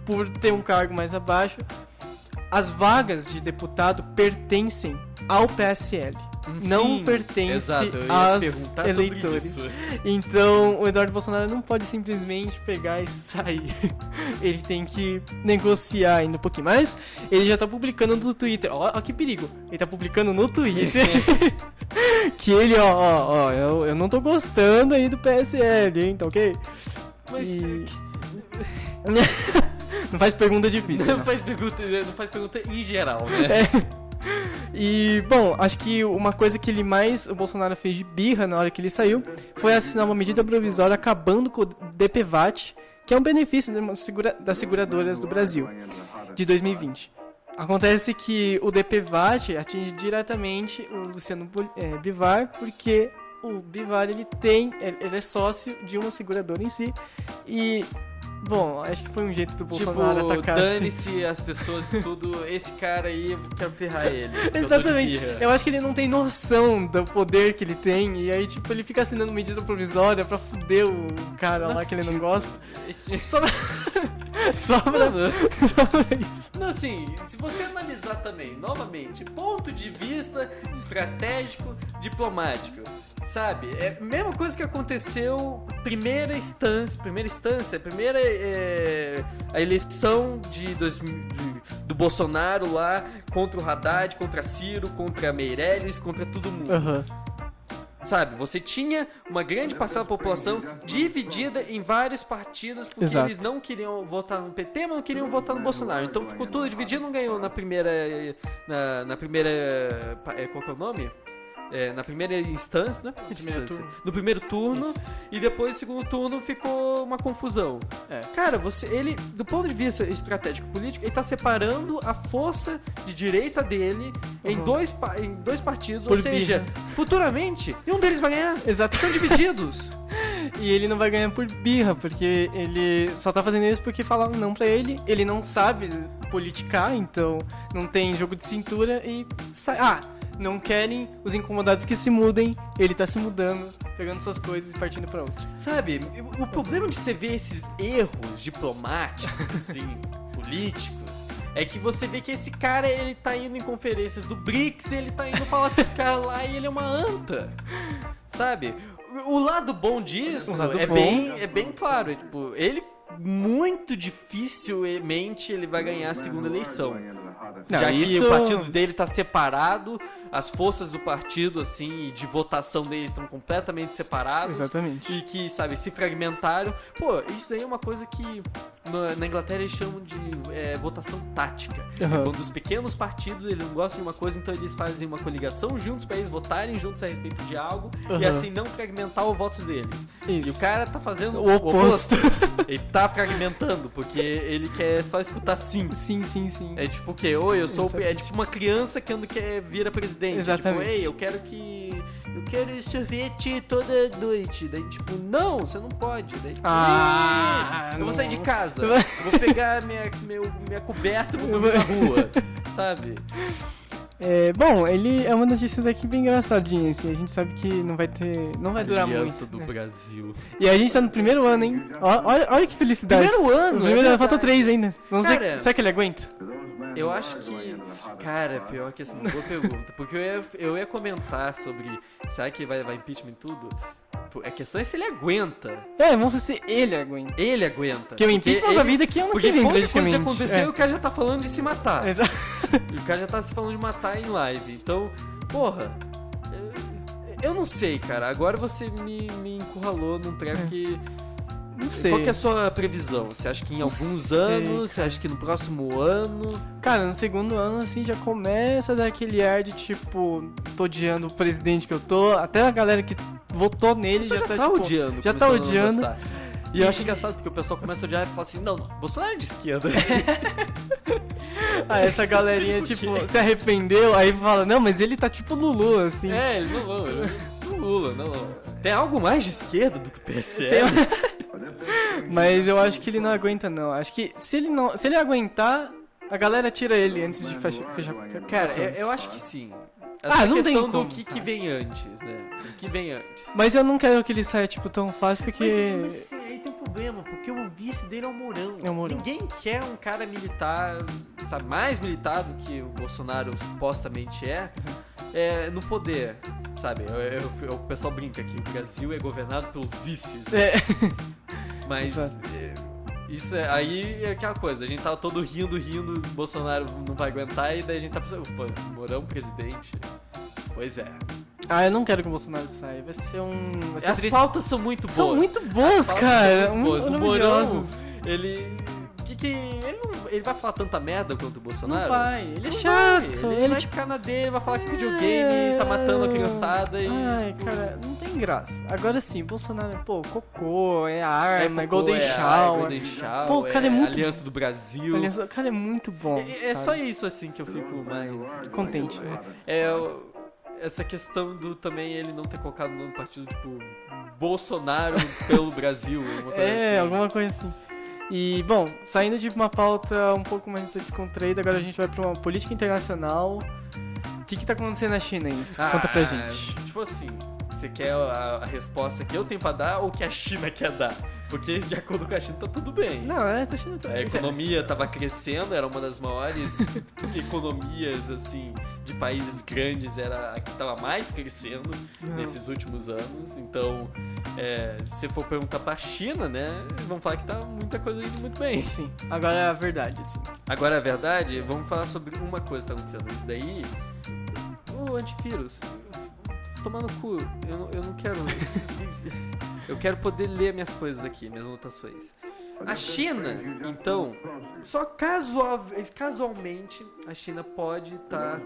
por ter um cargo mais abaixo, as vagas de deputado pertencem ao PSL. Não Sim, pertence exato, aos eleitores. Então, o Eduardo Bolsonaro não pode simplesmente pegar e sair. Ele tem que negociar ainda um pouquinho. Mas ele já tá publicando no Twitter. Ó, ó que perigo. Ele tá publicando no Twitter que ele, ó, ó, ó, eu, eu não tô gostando aí do PSL, hein, tá ok? Mas E- não faz pergunta difícil. não não. faz, pergunta, não faz pergunta em geral, né? É. E, bom, acho que uma coisa que ele mais, o Bolsonaro fez de birra na hora que ele saiu, foi assinar uma medida provisória acabando com o DPVAT, que é um benefício das seguradoras do Brasil, de 2020. Acontece que o DPVAT atinge diretamente o Luciano eh, Bivar, porque o Bivar ele tem, ele é sócio de uma seguradora em si, e, bom, acho que foi um jeito do Bolsonaro tipo, atacar assim. dane-se as pessoas e tudo, esse cara aí, eu quero ferrar ele. eu Exatamente. birra. Eu acho que ele não tem noção do poder que ele tem. E aí, tipo, ele fica assinando medida provisória pra fuder o cara lá que ele não gosta. Só pra. Só pra, só pra isso. Não, assim, se você analisar também, novamente, ponto de vista estratégico, diplomático, sabe? É a mesma coisa que aconteceu primeira instância, primeira instância, primeira é, a eleição de, 2000 de- do Bolsonaro lá contra o Haddad, contra Ciro, contra Meirelles, contra todo mundo. Aham. Sabe, você tinha uma grande parcela da população dividida em vários partidos porque Exato. eles não queriam votar no PT, mas não queriam votar no Bolsonaro. Então ficou tudo dividido, não ganhou na primeira. Na, na primeira. é, Qual que é o nome? É, na primeira instância, não é primeira Primeiro instância, turno. no primeiro turno Isso. e depois no segundo turno ficou uma confusão. É. Cara, você, ele, do ponto de vista estratégico político, ele tá separando a força de direita dele em, Uhum. dois, pa- em dois partidos, Por ou seja, birra. futuramente, nenhum deles vai ganhar. Exato. Estão divididos. E ele não vai ganhar por birra, porque ele só tá fazendo isso porque falaram não pra ele. Ele não sabe politicar, então não tem jogo de cintura e sai. Ah, não querem os incomodados que se mudem. Ele tá se mudando, pegando suas coisas e partindo pra outra. Sabe, o problema de você ver esses erros diplomáticos, assim, políticos, é que você vê que esse cara, ele tá indo em conferências do BRICS, ele tá indo falar com os caras lá e ele é uma anta. Sabe? O lado bom disso lado é, bom- Bem, é bem claro. é, tipo, ele muito dificilmente ele vai ganhar a segunda eleição. Não, já que isso- o partido dele tá separado, as forças do partido, assim, e de votação dele estão completamente separadas. Exatamente. E que, sabe, se fragmentaram. Pô, isso daí é uma coisa que na, Inglaterra eles chamam de é, votação tática. Aham. Quando os pequenos partidos eles não gostam de uma coisa, então eles fazem uma coligação juntos pra eles votarem juntos a respeito de algo e Aham. assim não fragmentar o voto deles. Isso. E o cara tá fazendo O oposto. Ele tá fragmentando, porque ele quer só escutar sim. Sim, sim, sim. É tipo o quê? Oi, eu sou. É tipo uma criança que anda quer vira presidente. Exatamente. Tipo, ei, eu quero que. Eu quero sorvete toda noite. Daí, tipo, não, você não pode. Daí, tipo, Ah, "Ih, eu vou sair de não." casa. eu vou pegar minha, meu, minha coberta e vou dormir na rua. Sabe? É, bom, ele é uma notícia daqui bem engraçadinha, assim. A gente sabe que não vai ter. Não vai durar Aliança muito. do né? Brasil. E a gente tá no primeiro ano, hein? Olha, olha que felicidade. Primeiro ano, No primeiro é ano, falta três ainda. Vamos ver. Cara, Será que ele aguenta? Eu acho que. Cara, pior que essa é uma boa pergunta. Porque eu ia, eu ia comentar sobre. Será que vai, vai impeachment e tudo? A questão é se ele aguenta. É, vamos ver se ele aguenta. Ele aguenta. Porque o impeachment da vida aqui é ano Porque que vem, quando coisa praticamente. já aconteceu, É. o cara já tá falando de se matar. Exato. E o cara já tá se falando de matar em live. Então, porra. eu- Eu não sei, cara. Agora você me, me encurralou num treco que. Não sei. Qual que é a sua previsão? Você acha que em alguns sei, anos? Você acha que no próximo ano? Cara, no segundo ano, assim, já começa a dar aquele ar de tipo, tô odiando o presidente que eu tô. Até a galera que votou nele já, já, tá, tá tipo. odiando. já tá odiando. E eu acho engraçado porque o pessoal começa a odiar e fala assim: não, não, Bolsonaro é de esquerda. Ah, essa galerinha, tipo, se arrependeu, aí fala, não, mas ele tá tipo Lulu, assim. é, ele não, não, Lula, não, não. Tem algo mais de esquerda do que o PSL? Tem- Mas eu acho que ele não aguenta, não. Acho que se ele não. Se ele aguentar, a galera tira ele antes de fechar. fechar Cara, eu, eu acho que sim. Ah, Essa não tem questão como, do que, que vem antes, né? O que vem antes. Mas eu não quero que ele saia, tipo, tão fácil, porque. Mas, mas esse- aí tem um problema, porque o vice dele é o Mourão. É o Mourão. Ninguém quer um cara militar, sabe, mais militar do que o Bolsonaro supostamente é, é no poder, sabe? Eu- eu- eu- o pessoal brinca que o Brasil é governado pelos vices, né? É. mas é, isso é, aí é aquela coisa, a gente tava todo rindo, rindo, Bolsonaro não vai aguentar, e daí a gente tá pensando, pô, Mourão presidente. Pois é. Ah, eu não quero que o Bolsonaro saia. Vai ser um. Vai ser As triste. pautas são muito boas. São muito boas, cara. são muito boas. O maravilhosas. ele. Que. Ele, não, ele vai falar tanta merda quanto o Bolsonaro? Não vai, ele é Não chato. vai. Ele, ele vai tipo. ficar na dele, vai falar que videogame tá matando a criançada e. Ai, cara, não tem graça. Agora sim, Bolsonaro, pô, cocô, é arma, é, cocô, Golden é Shower. Golden Shower, Pô, cara é muito- Aliança do Brasil. O cara é muito bom. É, é só isso assim que eu fico mais. Contente. É. o- essa questão do também ele não ter colocado no partido, tipo, Bolsonaro pelo Brasil. Uma coisa É, assim. alguma coisa assim. E, bom, saindo de uma pauta um pouco mais descontraída, agora a gente vai pra uma política internacional. O que que tá acontecendo na China, isso? Conta pra Ah, gente. Tipo assim, você quer a, a resposta que eu tenho pra dar ou que a China quer dar? Porque de acordo com a China tá tudo bem. Não, é, tá China... A economia tava crescendo, era uma das maiores economias assim de países grandes, era a que tava mais crescendo Não. nesses últimos anos. Então, é, se for perguntar pra China, né, vamos falar que tá muita coisa indo muito bem. Sim, agora é a verdade, assim. Agora a verdade, vamos falar sobre uma coisa que tá acontecendo. Isso daí, o antivírus. Tomar no cu. Eu, não- eu não quero. eu quero poder ler minhas coisas aqui, minhas anotações. A China, então, só casual, casualmente a China pode estar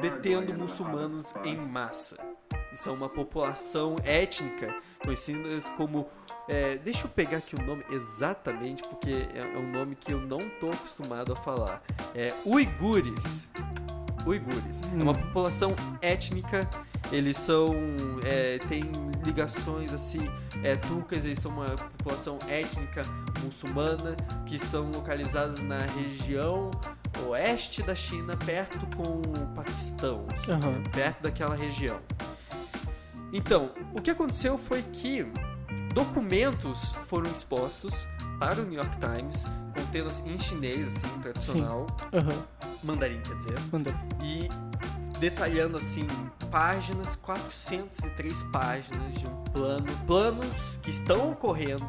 detendo muçulmanos em massa. E são uma população étnica conhecidas como. é, deixa eu pegar aqui o nome exatamente, porque é, é um nome que eu não tô acostumado a falar. É uigures. Uigures. É uma Hum. população étnica. Eles são. É, tem ligações assim. É, turcas, eles são uma população étnica muçulmana que são localizadas na região oeste da China, perto com o Paquistão. assim, Aham. perto daquela região. Então, o que aconteceu foi que documentos foram expostos para o New York Times, contendo assim, em chinês, assim, tradicional, Aham. mandarim, quer dizer, Manda. e detalhando assim páginas, 403 páginas de um plano, planos que estão ocorrendo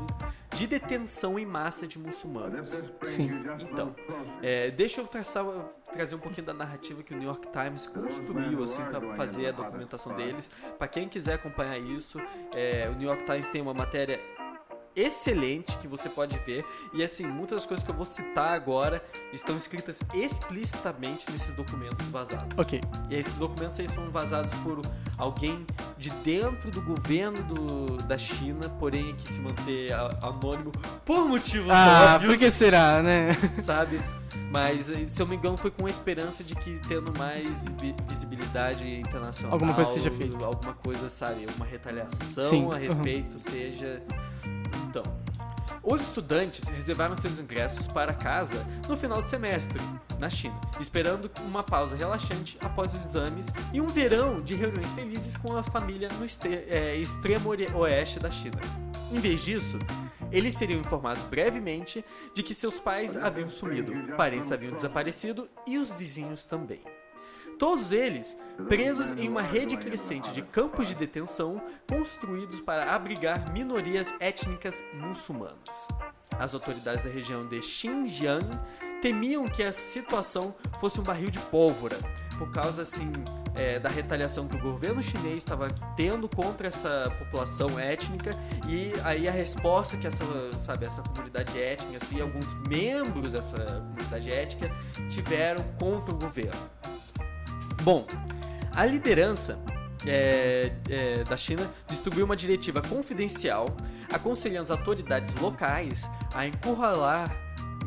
de detenção em massa de muçulmanos. Sim. Então, é, deixa eu traçar, trazer um pouquinho da narrativa que o New York Times construiu assim para fazer a documentação deles. Para quem quiser acompanhar isso, é, o New York Times tem uma matéria excelente que você pode ver e assim muitas das coisas que eu vou citar agora estão escritas explicitamente nesses documentos vazados. Ok. E esses documentos eles foram vazados por alguém de dentro do governo do, da China, porém que se manter anônimo por motivos Ah, óbvios por que será, né? sabe? Mas, eh, se eu me engano, foi com a esperança de que tendo mais vi- visibilidade internacional. Alguma coisa seja feita. Alguma coisa, sabe? Uma retaliação Sim, a respeito seja. Então. Os estudantes reservaram seus ingressos para casa no final do semestre, na China, esperando uma pausa relaxante após os exames e um verão de reuniões felizes com a família no eh, extremo oeste da China. Em vez disso, eles seriam informados brevemente de que seus pais haviam sumido, parentes haviam desaparecido e os vizinhos também. Todos eles presos em uma rede crescente de campos de detenção construídos para abrigar minorias étnicas muçulmanas. As autoridades da região de Xinjiang temiam que a situação fosse um barril de pólvora, por causa assim é, da retaliação que o governo chinês estava tendo contra essa população étnica e aí a resposta que essa, sabe, essa comunidade étnica, assim, alguns membros dessa comunidade étnica tiveram contra o governo. Bom, a liderança é, é, da China distribuiu uma diretiva confidencial aconselhando as autoridades locais a encurralar,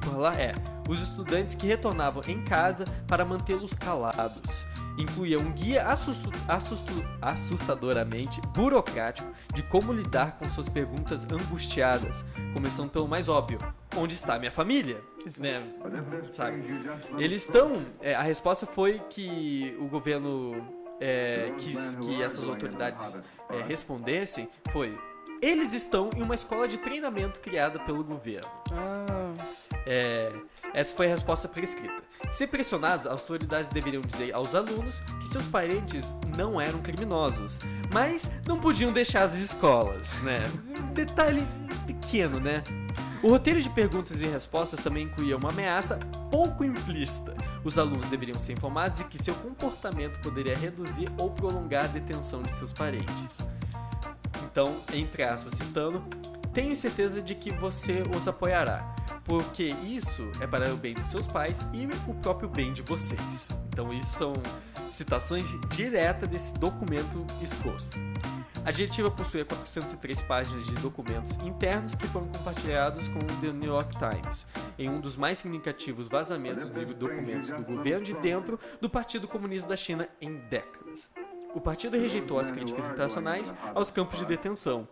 encurralar é, os estudantes que retornavam em casa para mantê-los calados. Incluía um guia assustu- assustu- assustadoramente burocrático de como lidar com suas perguntas angustiadas, começando pelo mais óbvio: onde está minha família? Né? Sabe? Eles estão. é, a resposta foi que o governo é, quis que essas autoridades é, respondessem foi. Eles estão em uma escola de treinamento criada pelo governo. Ah, É, essa foi a resposta prescrita. Se pressionados, as autoridades deveriam dizer aos alunos que seus parentes não eram criminosos, mas não podiam deixar as escolas, né? Detalhe pequeno, né? O roteiro de perguntas e respostas também incluía uma ameaça pouco implícita. Os alunos deveriam ser informados de que seu comportamento poderia reduzir ou prolongar a detenção de seus parentes. Então, entre aspas, citando, tenho certeza de que você os apoiará, porque isso é para o bem dos seus pais e o próprio bem de vocês. Então, isso são citações diretas desse documento exposto. A diretiva possui 403 páginas de documentos internos que foram compartilhados com o The New York Times, em um dos mais significativos vazamentos de documentos do governo de dentro do Partido Comunista da China em décadas. O partido rejeitou as críticas internacionais aos campos de detenção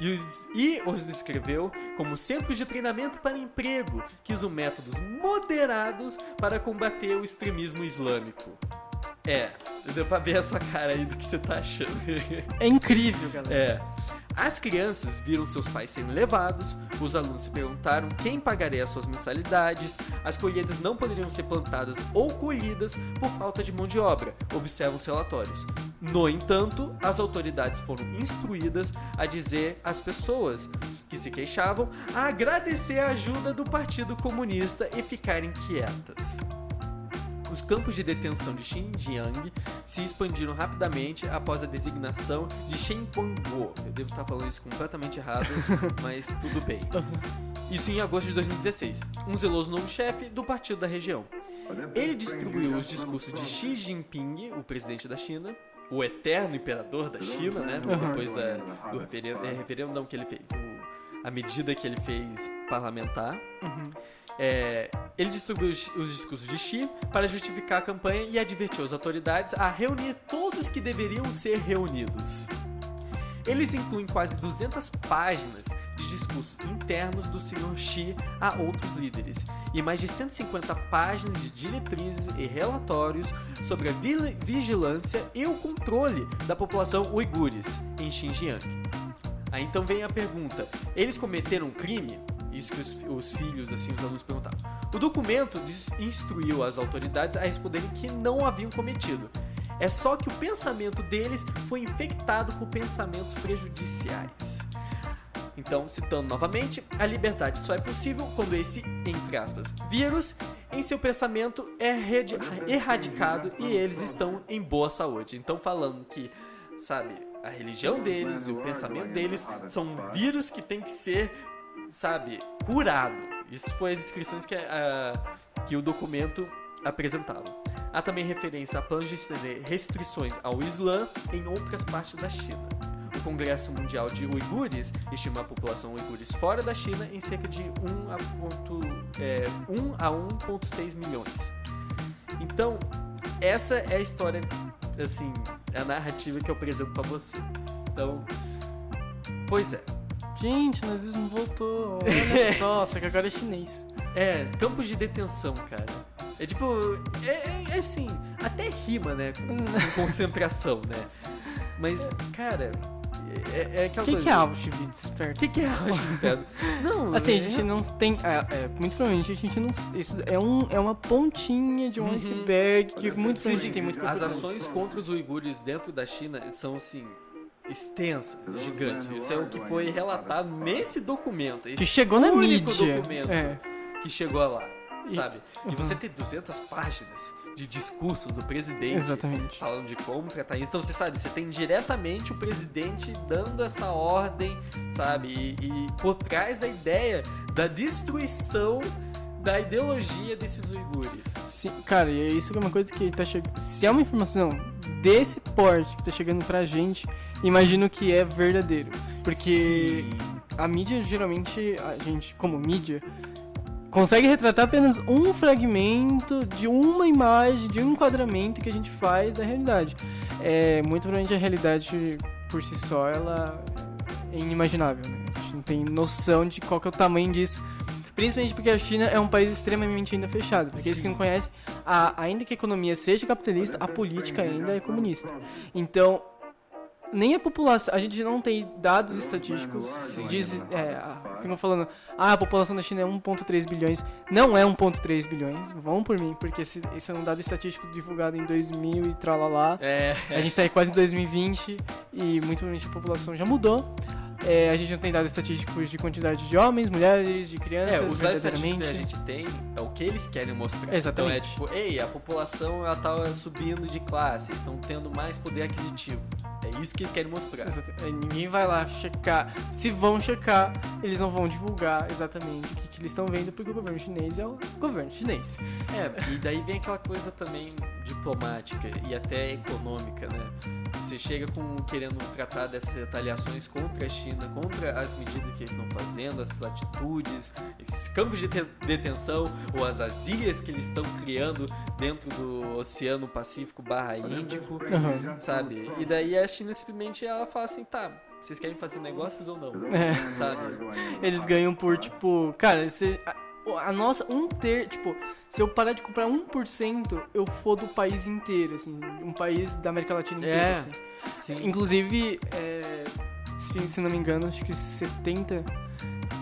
e os, e os descreveu como centros de treinamento para emprego que usam métodos moderados para combater o extremismo islâmico. É, deu pra ver essa cara aí do que você tá achando. é incrível, galera. É. As crianças viram seus pais sendo levados, os alunos se perguntaram quem pagaria as suas mensalidades, as colheitas não poderiam ser plantadas ou colhidas por falta de mão de obra, observam os relatórios. No entanto, as autoridades foram instruídas a dizer às pessoas que se queixavam a agradecer a ajuda do Partido Comunista e ficarem quietas. Os campos de detenção de Xinjiang se expandiram rapidamente após a designação de Shen Guangguo. Eu devo estar falando isso completamente errado, mas tudo bem. Isso em agosto de 2016. Um zeloso novo chefe do partido da região. Ele distribuiu os discursos de Xi Jinping, o presidente da China, o eterno imperador da China, né? Depois da, do referendo, é, referendum que ele fez, o, a medida que ele fez parlamentar. Uhum. É, ele distribuiu os, os discursos de Xi para justificar a campanha e advertiu as autoridades a reunir todos que deveriam ser reunidos. Eles incluem quase 200 páginas de discursos internos do Sr. Xi a outros líderes e mais de 150 páginas de diretrizes e relatórios sobre a vi- vigilância e o controle da população uigures em Xinjiang. Aí então vem a pergunta: eles cometeram um crime? Isso que os, os filhos, assim, os alunos perguntavam. O documento instruiu as autoridades a responderem que não haviam cometido. É só que o pensamento deles foi infectado por pensamentos prejudiciais. Então, citando novamente, a liberdade só é possível quando esse, entre aspas, vírus em seu pensamento é erradicado e eles estão em boa saúde. Então, falando que, sabe, a religião deles e o pensamento deles são um vírus que tem que ser, sabe, curado. Isso foi as descrições que, a- que o documento apresentava. Há também referência a planos de estender restrições ao Islã em outras partes da China. O Congresso Mundial de Uigures estima a população uigures fora da China em cerca de 1 a, é, 1 a 1,6 milhões. Então, essa é a história, assim, é a narrativa que eu apresento pra você. Então, pois é. Gente, o nazismo voltou. Olha só, só que agora é chinês. É, campos de detenção, cara. É tipo, é, é- é assim, até rima, né, com, com concentração, né? Mas, cara, é, é aquela O que, coisa... que é Auschwitz, O perto? que, que é Auschwitz? Não, Assim, a é- gente não tem. É, é, muito provavelmente a gente não. Isso é, um, é uma pontinha de um Uhum. iceberg que muito provavelmente sim, tem muito As ações contra os uigures dentro da China são, assim, extensas, gigantes. Isso é o que foi relatado nesse documento. Que chegou na único mídia. documento É. que chegou lá, E- sabe? E Uhum. você ter 200 páginas de discursos do presidente Exatamente. falando de como tratar isso. Então você sabe, você tem diretamente o presidente dando essa ordem, sabe? E, e por trás da ideia da destruição da ideologia desses uigures. Sim, cara, e é isso que é uma coisa que tá chegando. Se é uma informação desse porte que tá chegando pra gente, imagino que é verdadeiro. Porque Sim. a mídia, geralmente, a gente, como mídia, consegue retratar apenas um fragmento de uma imagem, de um enquadramento que a gente faz da realidade. É, muito provavelmente a realidade por si só, ela é inimaginável, né? A gente não tem noção de qual que é o tamanho disso. Principalmente porque a China é um país extremamente ainda fechado. Para aqueles que não conhecem, a- ainda que a economia seja capitalista, a política ainda é comunista. Então, nem a população, a gente não tem dados estatísticos, diz, é, a- ficam falando, ah, a população da China é 1.3 bilhões, não é 1.3 bilhões, vão por mim, porque esse, esse é um dado estatístico divulgado em 2000 e tralalá, É, a gente tá quase em 2020 e muito provavelmente a população já mudou, É, a gente não tem dados estatísticos de quantidade de homens, mulheres, de crianças, É, os dados estatísticos que a gente tem é o que eles querem mostrar. Exatamente. Então é tipo, ei, a população ela tá subindo de classe, estão tendo mais poder aquisitivo. É isso que eles querem mostrar. É, Ninguém vai lá checar. Se vão checar, eles não vão divulgar exatamente o que, que eles estão vendo, porque o governo chinês é o governo chinês. É, e daí vem aquela coisa também diplomática e até econômica, né? Você chega com querendo tratar dessas retaliações contra a China, contra as medidas que eles estão fazendo, essas atitudes, esses campos de te- detenção ou as ilhas que eles estão criando dentro do Oceano Pacífico barra Índico, Aham. sabe? E daí a China simplesmente ela fala assim, tá, vocês querem fazer negócios ou não? É. Sabe? Eles ganham por, tipo, cara, você, a, nossa, um ter, tipo, se eu parar de comprar 1%, eu fodo o país inteiro, assim, um país da América Latina inteira, É. assim. Sim. Inclusive, é, se, se não me engano, acho que 70.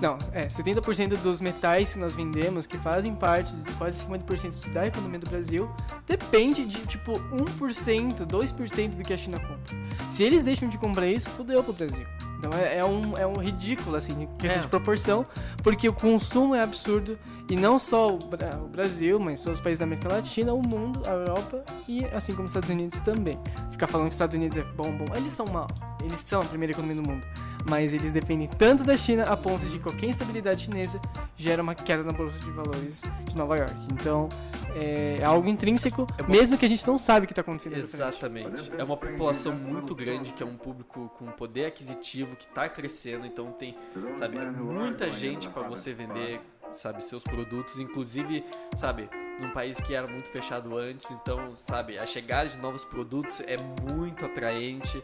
Não, é, 70% dos metais que nós vendemos, que fazem parte de quase 50% da economia do Brasil, depende de tipo 1%, 2% do que a China compra. Se eles deixam de comprar isso, fudeu pro Brasil. Então é, é um, é um ridículo, assim, questão É. de proporção, porque o consumo é absurdo. E não só o, Bra- o Brasil, mas todos os países da América Latina, o mundo, a Europa e assim como os Estados Unidos também. Ficar falando que os Estados Unidos é bom, bom. Eles são mal. Eles são a primeira economia do mundo. Mas eles dependem tanto da China a ponto de qualquer instabilidade chinesa gera uma queda na bolsa de valores de Nova York. Então é algo intrínseco, É bom- mesmo que a gente não sabe o que está acontecendo exatamente. Exatamente. É uma população muito grande, que é um público com poder aquisitivo, que tá crescendo, então tem, sabe, muita gente para você vender, sabe, seus produtos, inclusive, sabe, num país que era muito fechado antes, então, sabe, a chegada de novos produtos é muito atraente.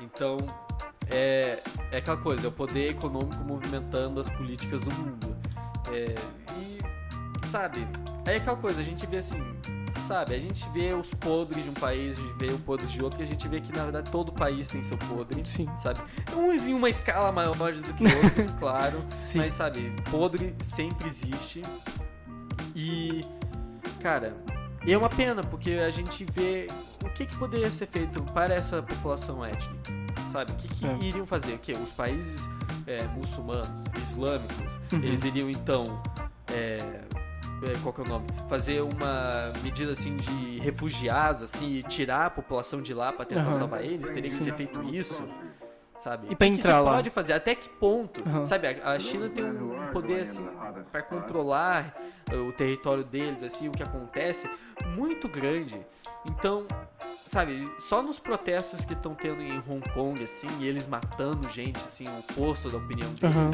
Então, é, é aquela coisa, é o poder econômico movimentando as políticas do mundo. É, e, sabe, é aquela coisa, a gente vê assim, sabe, a gente vê os podres de um país, vê o podre de outro, e a gente vê que na verdade todo país tem seu podre, Sim. sabe? Uns em uma escala maior do que outros, claro, Sim. mas sabe, podre sempre existe. E, cara, é uma pena, porque a gente vê o que, que poderia ser feito para essa população étnica, sabe? O que, que É. iriam fazer? O quê? Os países é, muçulmanos, islâmicos, Uhum. eles iriam então. é, qual que é o nome? Fazer uma medida assim de refugiados, assim, e tirar a população de lá para tentar Aham. salvar eles? Teria que ser feito isso? Sabe? E que entrar lá? pode fazer? Até que ponto? Aham. Sabe, a, a China tem um poder assim para controlar eh, o território deles, assim, o que acontece, muito grande. Então, sabe, só nos protestos que estão tendo em Hong Kong, assim, eles matando gente, assim, o oposto da opinião deles. Aham.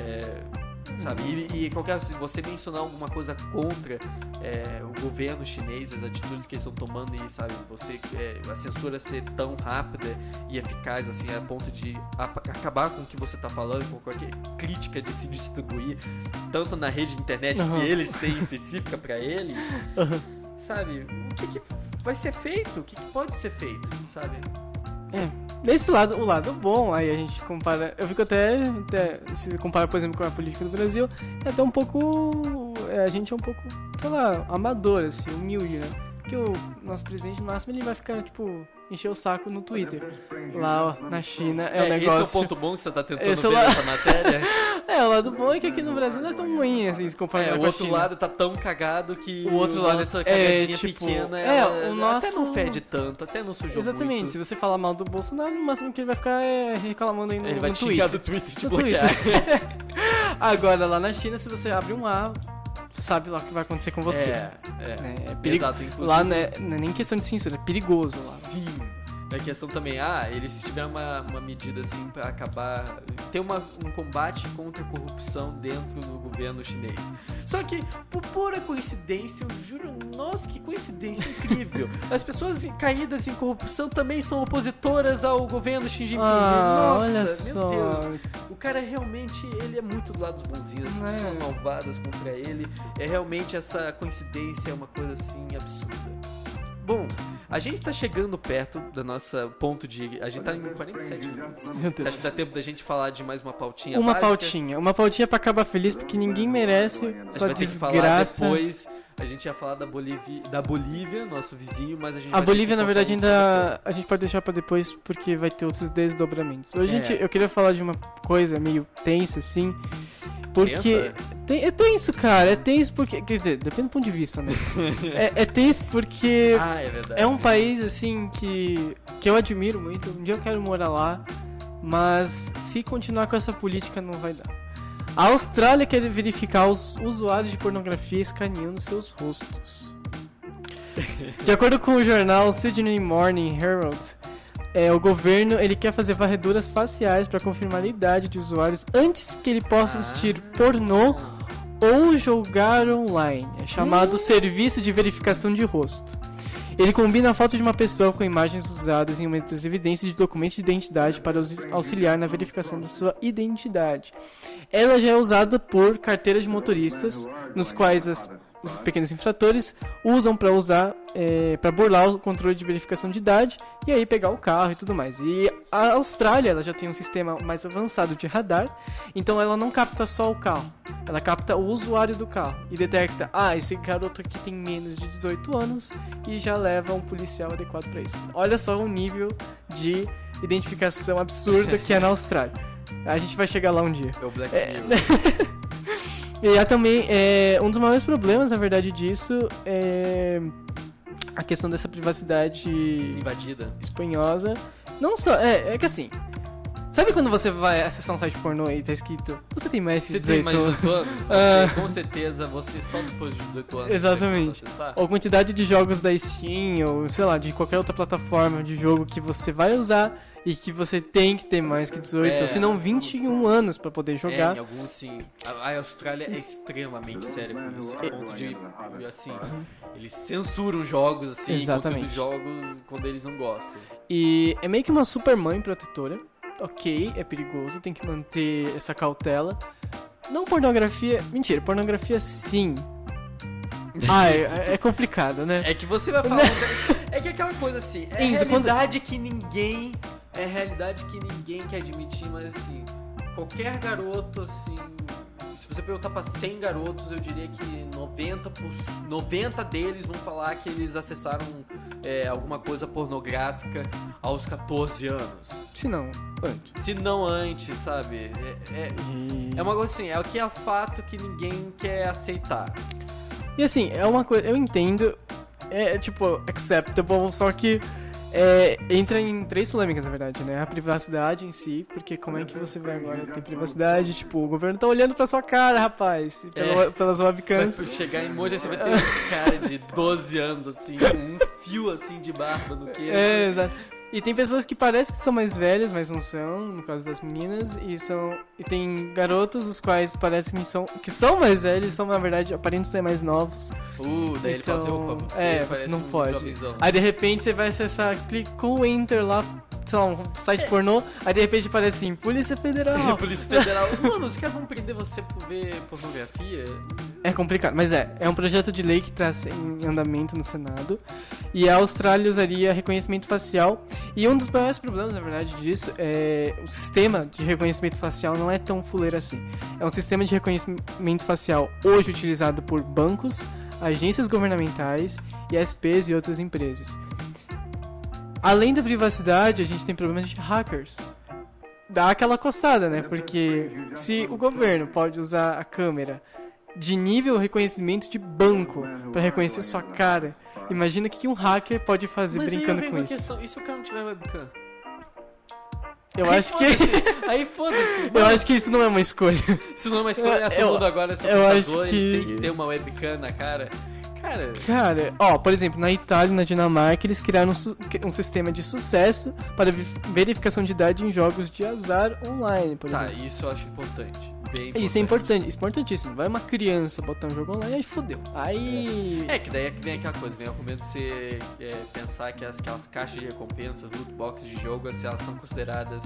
é, sabe, e, e qualquer, se você mencionar alguma coisa contra é, o governo chinês, as atitudes que eles estão tomando e, sabe, você, é, a censura ser tão rápida e eficaz, assim, a ponto de acabar com o que você está falando, com qualquer crítica de se distribuir, tanto na rede de internet Aham. que eles têm específica para eles, Aham. sabe, o que, que vai ser feito, o que, que pode ser feito, sabe? É, desse lado, o lado bom, aí a gente compara. Eu fico até. até se compara, por exemplo, com a política do Brasil, é até um pouco. é, a gente é um pouco, sei lá, amador, assim, humilde, né? Porque o nosso presidente, no máximo, ele vai ficar, tipo, encher o saco no Twitter. Lá, ó, na China, é, o esse é o negócio. ponto bom que você está tentando Esse é ver la- nessa matéria. É, o lado bom é que aqui no Brasil não é tão ruim, assim, se comparar É, com o outro lado tá tão cagado que O outro lado nossa é, cagadinha tipo, pequena é, ela o até nosso- não fede tanto, até não sujou Exatamente, muito. se você falar mal do Bolsonaro, no máximo que ele vai ficar é reclamando aí no, Ele vai no te xingar Twitter. do Twitter e te bloquear. Agora, lá na China, se você abre um A, sabe lá o que vai acontecer com você. É, é. né? É perigo- Exato, inclusive. Lá não é, não é nem questão de censura, é perigoso lá. Sim. É questão também, ah, eles tiveram uma, uma medida assim pra acabar. ter uma, um combate contra a corrupção dentro do governo chinês. Só que, por pura coincidência, eu juro, nossa, que coincidência incrível. As pessoas caídas em corrupção também são opositoras ao governo Xi Jinping. Ah, nossa, olha meu só. Deus. O cara realmente, ele é muito do lado dos bonzinhos, as é? pessoas malvadas contra ele. É realmente essa coincidência, é uma coisa assim absurda. Bom, a gente tá chegando perto da nossa ponto de. A gente tá em 47 minutos. Meu Você acha Deus. que dá tempo da gente falar de mais uma pautinha? Uma básica? pautinha, uma pautinha pra acabar feliz, porque ninguém merece A gente sua vai ter que falar desgraça. depois. A gente ia falar da Bolívia, da Bolívia, nosso vizinho, mas a gente A Bolívia, na verdade, ainda a gente pode deixar pra depois, porque vai ter outros desdobramentos. Hoje, É. gente, eu queria falar de uma coisa meio tensa, assim, porque... Tensa? Tem- é tenso, cara, é tenso porque... Quer dizer, depende do ponto de vista, né? é, é tenso porque... Ah, é verdade. É um país, assim, que, que eu admiro muito. Um dia eu quero morar lá, mas se continuar com essa política não vai dar. A Austrália quer verificar os usuários de pornografia escaneando seus rostos. De acordo com o jornal Sydney Morning Herald, é, o governo ele quer fazer varreduras faciais para confirmar a idade de usuários antes que ele possa assistir pornô ou jogar online. É chamado Serviço de Verificação de Rosto. Ele combina a foto de uma pessoa com imagens usadas em uma das evidências de documentos de identidade para aux- auxiliar na verificação da sua identidade. Ela já é usada por carteiras de motoristas, nos quais as- os pequenos infratores usam para usar para burlar o controle de verificação de idade e aí pegar o carro e tudo mais. E a Austrália ela já tem um sistema mais avançado de radar, então ela não capta só o carro, ela capta o usuário do carro e detecta, ah, esse garoto aqui tem menos de 18 anos e já leva um policial adequado para isso. Olha só o nível de identificação absurda que é na Austrália. A gente vai chegar lá um dia. É o Black É. Mirror. E há também, é, um dos maiores problemas, na verdade, disso é a questão dessa privacidade Invadida. espanhosa. Não só, é, é que assim, sabe quando você vai acessar um site pornô e tá escrito, você tem mais Você 18 tem mais de 18 anos? Ah. Você, com certeza, você só depois de 18 anos Exatamente. você ou quantidade de jogos da Steam, ou sei lá, de qualquer outra plataforma de jogo que você vai usar e que você tem que ter mais que 18, É. se não 21 anos pra poder É, jogar. em alguns sim. A, a Austrália é extremamente séria com isso. A ponto de, assim, eles censuram jogos, assim, Exatamente. jogos quando eles não gostam. E é meio que uma super mãe protetora. Ok, é perigoso, tem que manter essa cautela. Não pornografia. Mentira, pornografia sim. Ah, é, é complicado, né? É que você vai falar. é que é aquela coisa assim, é Enzo, quando- realidade que ninguém. É realidade que ninguém quer admitir, mas assim, qualquer garoto, assim. Se você perguntar pra 100 garotos, eu diria que 90, por, 90 deles vão falar que eles acessaram é, alguma coisa pornográfica aos 14 anos. Se não, antes. Se não antes, sabe? É, é, é uma coisa assim, é o que é fato que ninguém quer aceitar. E assim, é uma coisa. Eu entendo. É tipo, acceptable, só que. É, entra em três polêmicas, na verdade, né? A privacidade em si, porque como é que você vai agora ter privacidade? Tipo, o governo tá olhando pra sua cara, rapaz, pela- É. pelas Vai webcams. chegar em Moja, você vai ter um cara de 12 anos, assim, com um fio assim de barba no queixo. É, exato. E tem pessoas que parecem que são mais velhas, mas não são, no caso das meninas, e são e tem garotos os quais parecem que são que são mais velhos, são na verdade aparentam ser mais novos. Uh, daí ele fala assim, Então, opa, você é, você não um pode. jovenzão. Aí de repente você vai acessar, clicou enter lá, sei lá, um site pornô, aí de repente aparece assim, Polícia Federal. Polícia Federal. Mano, os caras vão prender você por ver pornografia? É complicado, mas é, é um projeto de lei que está em andamento no Senado. E a Austrália usaria reconhecimento facial. E um dos maiores problemas, na verdade, disso é o sistema de reconhecimento facial não é tão fuleiro assim. É um sistema de reconhecimento facial hoje utilizado por bancos, agências governamentais, ISPs e outras empresas. Além da privacidade, a gente tem problemas de hackers. Dá aquela coçada, né? Porque se o governo pode usar a câmera de nível reconhecimento de banco para reconhecer sua cara, imagina o que um hacker pode fazer Mas brincando eu com venho isso. Questão, e se o cara não tiver webcam? Eu Aí acho que Aí foda-se. eu acho que isso não é uma escolha. Se não é uma escolha, Eu- todo eu- mundo agora é eu computador, que- ele tem que ter uma webcam na cara. Cara, Cara, ó, por exemplo, na Itália e na Dinamarca, eles criaram um, um sistema de sucesso para verificação de idade em jogos de azar online, por tá, exemplo. isso eu acho importante. Bem importante. Isso é importante, isso é importantíssimo. Vai uma criança botar um jogo online, aí fodeu. Aí. É, que daí é que vem aquela coisa, vem o argumento de você é, pensar que as, aquelas caixas de recompensas, loot boxes de jogo, se elas são consideradas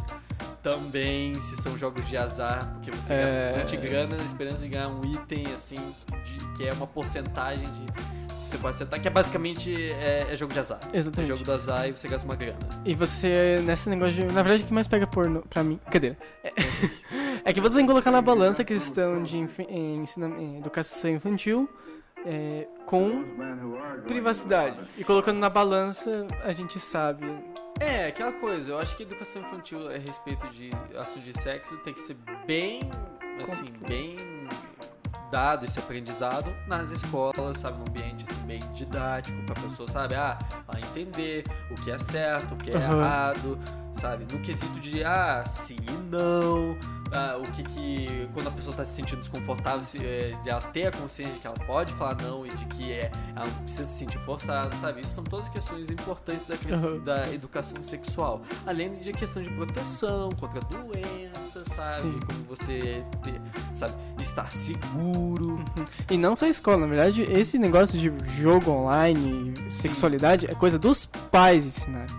também se são jogos de azar, porque você É. gasta um monte de grana na esperança de ganhar um item, assim, de- que é uma porcentagem de. Você pode acertar, que é basicamente é, é jogo de azar. É Exatamente. jogo do azar e você gasta uma grana. E você, nesse negócio de. Na verdade, o que mais pega porno pra mim. Cadê? É, é que você tem que colocar na balança a questão de eh, eh, educação infantil eh, com privacidade. E colocando na balança, a gente sabe. É, aquela coisa, eu acho que educação infantil a respeito de assunto de sexo tem que ser bem, assim, bem dado esse aprendizado nas escolas, sabe, num ambiente assim, bem didático pra pessoa, sabe, ah, ela entender o que é certo, o que é Aham. errado, sabe, no quesito de, ah, sim e não, ah, o que que, quando a pessoa tá se sentindo desconfortável, se, é, de ela ter a consciência de que ela pode falar não e de que é, ela não precisa se sentir forçada, sabe, isso são todas questões importantes da, da educação sexual, além de questão de proteção contra doenças, sabe, Sim. de como você ter, sabe, estar seguro, E não só a escola, na verdade, esse negócio de jogo online, sexualidade, é coisa dos pais ensinarem.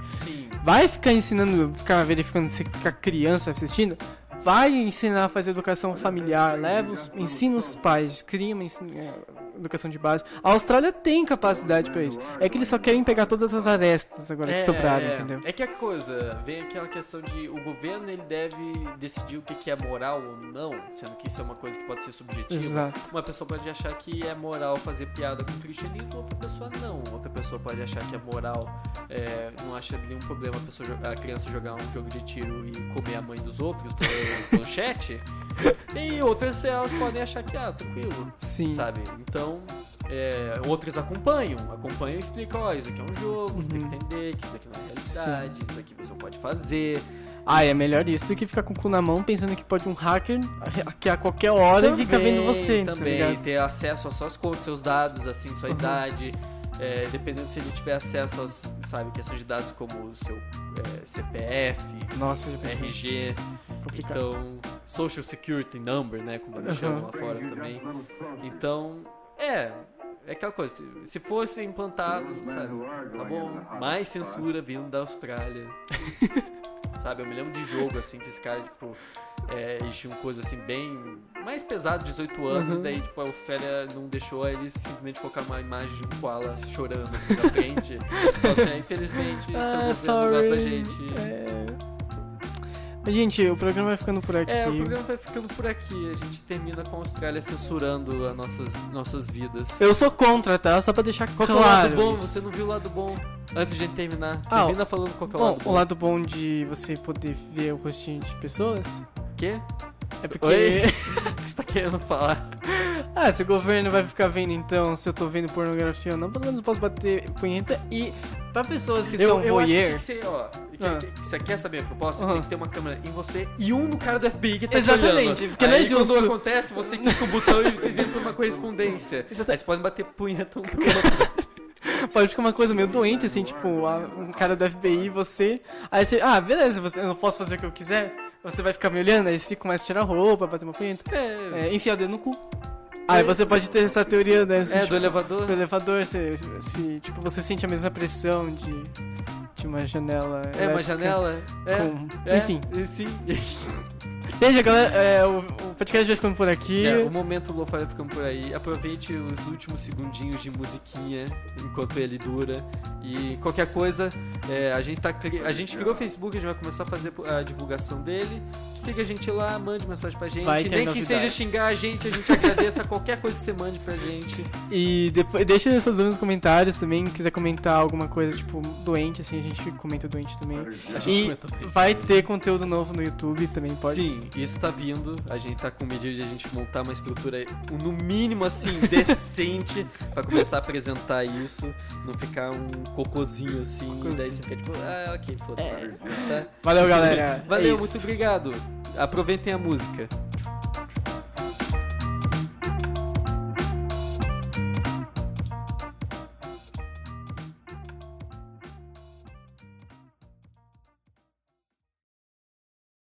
Vai ficar ensinando, ficar verificando se a criança tá assistindo? Vai ensinar a fazer educação familiar, leva os, ensina os pais, cria uma é, educação de base. A Austrália tem capacidade pra isso. É que eles só querem pegar todas as arestas agora que sobraram, é, entendeu? É que a coisa, vem aquela questão de o governo ele deve decidir o que, é moral ou não, sendo que isso é uma coisa que pode ser subjetiva. Exato. Uma pessoa pode achar que é moral fazer piada com o cristianismo, outra pessoa não. Outra pessoa pode achar que é moral, é, não acha nenhum problema a, pessoa, a criança jogar um jogo de tiro e comer a mãe dos outros pelo, pelo chat. E outras elas podem achar que, ah, tranquilo, Sim. sabe? Então, é, outros acompanham, acompanham e explicam, ó, isso aqui é um jogo, você tem que Uhum. entender que isso aqui não é realidade, isso aqui você pode fazer. Ah, é melhor isso do que ficar com o cu na mão pensando que pode um hacker hackear a qualquer hora e ficar vendo você, tá também, ligado? ter acesso às suas contas, seus dados, assim, sua Uhum. idade. é, dependendo se ele tiver acesso aos, sabe, questões de dados como o seu é, CPF, Nossa. RG, então Social Security Number, né, como eles Uhum. chamam lá fora também. Então, é, é aquela coisa, se- se fosse implantado, sabe, tá bom, mais censura vindo da Austrália. sabe, eu me lembro de jogo, assim, que esse cara, tipo, é, eles tinham coisa assim bem mais pesado, 18 anos, Uhum. daí tipo, a Austrália não deixou eles simplesmente colocar uma imagem de um koala chorando assim na frente. então, assim, infelizmente, seu Ah, governo não gosta da gente. É... Gente, o programa vai ficando por aqui. É, o programa vai ficando por aqui. A gente termina com a Austrália censurando as nossas, nossas vidas. Eu sou contra, tá? Só pra deixar Qual que é o claro. lado bom? isso. Você não viu o lado bom antes de a gente terminar. Ah, Termina falando qual é o Bom, lado bom. o lado bom de você poder ver o rostinho de pessoas O quê? é porque. O que você tá querendo falar? ah, se o governo vai ficar vendo então se eu tô vendo pornografia ou não, pelo menos eu posso bater punheta. E pra pessoas que são eu acho que tinha voyeur. que ser, ó. que- Ah. que- Você quer saber a proposta? Aham. Tem que ter uma câmera em você e um no cara do FBI que tá te Exatamente, porque não é justo. quando acontece, você clica o botão e vocês entram numa correspondência. Exata- Aí vocês podem bater punheta um pro outro. Pode ficar uma coisa meio doente, assim, tipo, um cara do FBI, você. Aí você. Ah, beleza, você, eu não posso fazer o que eu quiser. Você vai ficar me olhando, aí você começa a tirar roupa, bater uma punheta. É, É, enfiar o dedo no cu. Aí você pode ter essa teoria, né? assim, é tipo, do elevador. do elevador, se, se, tipo, você sente a mesma pressão de, de uma janela. É, uma janela. É. com- é, Enfim. e Sim. Beijo, galera. É, o, o podcast vai ficando por aqui. É, o momento lo vai ficando por aí. Aproveite os últimos segundinhos de musiquinha enquanto ele dura. E qualquer coisa, é, a, gente tá, a gente criou o Facebook, a gente vai começar a fazer a divulgação dele. Siga a gente lá, mande mensagem pra gente. Vai ter Nem que novidades. seja xingar a gente, a gente agradeça qualquer coisa que você mande pra gente. E depois, deixa suas dúvidas nos comentários também. Quiser comentar alguma coisa, tipo, doente, assim, a gente comenta doente também. A gente E comenta vai ter conteúdo novo no YouTube também, pode? Sim, isso tá vindo. A gente tá com medida de a gente montar uma estrutura, no mínimo assim, decente, pra começar a apresentar isso. Não ficar um cocôzinho assim, Cocôzinho. daí você fica tipo, ah, ok, foda-se. Tá? Valeu, galera. Valeu, É muito obrigado. Aproveitem a música.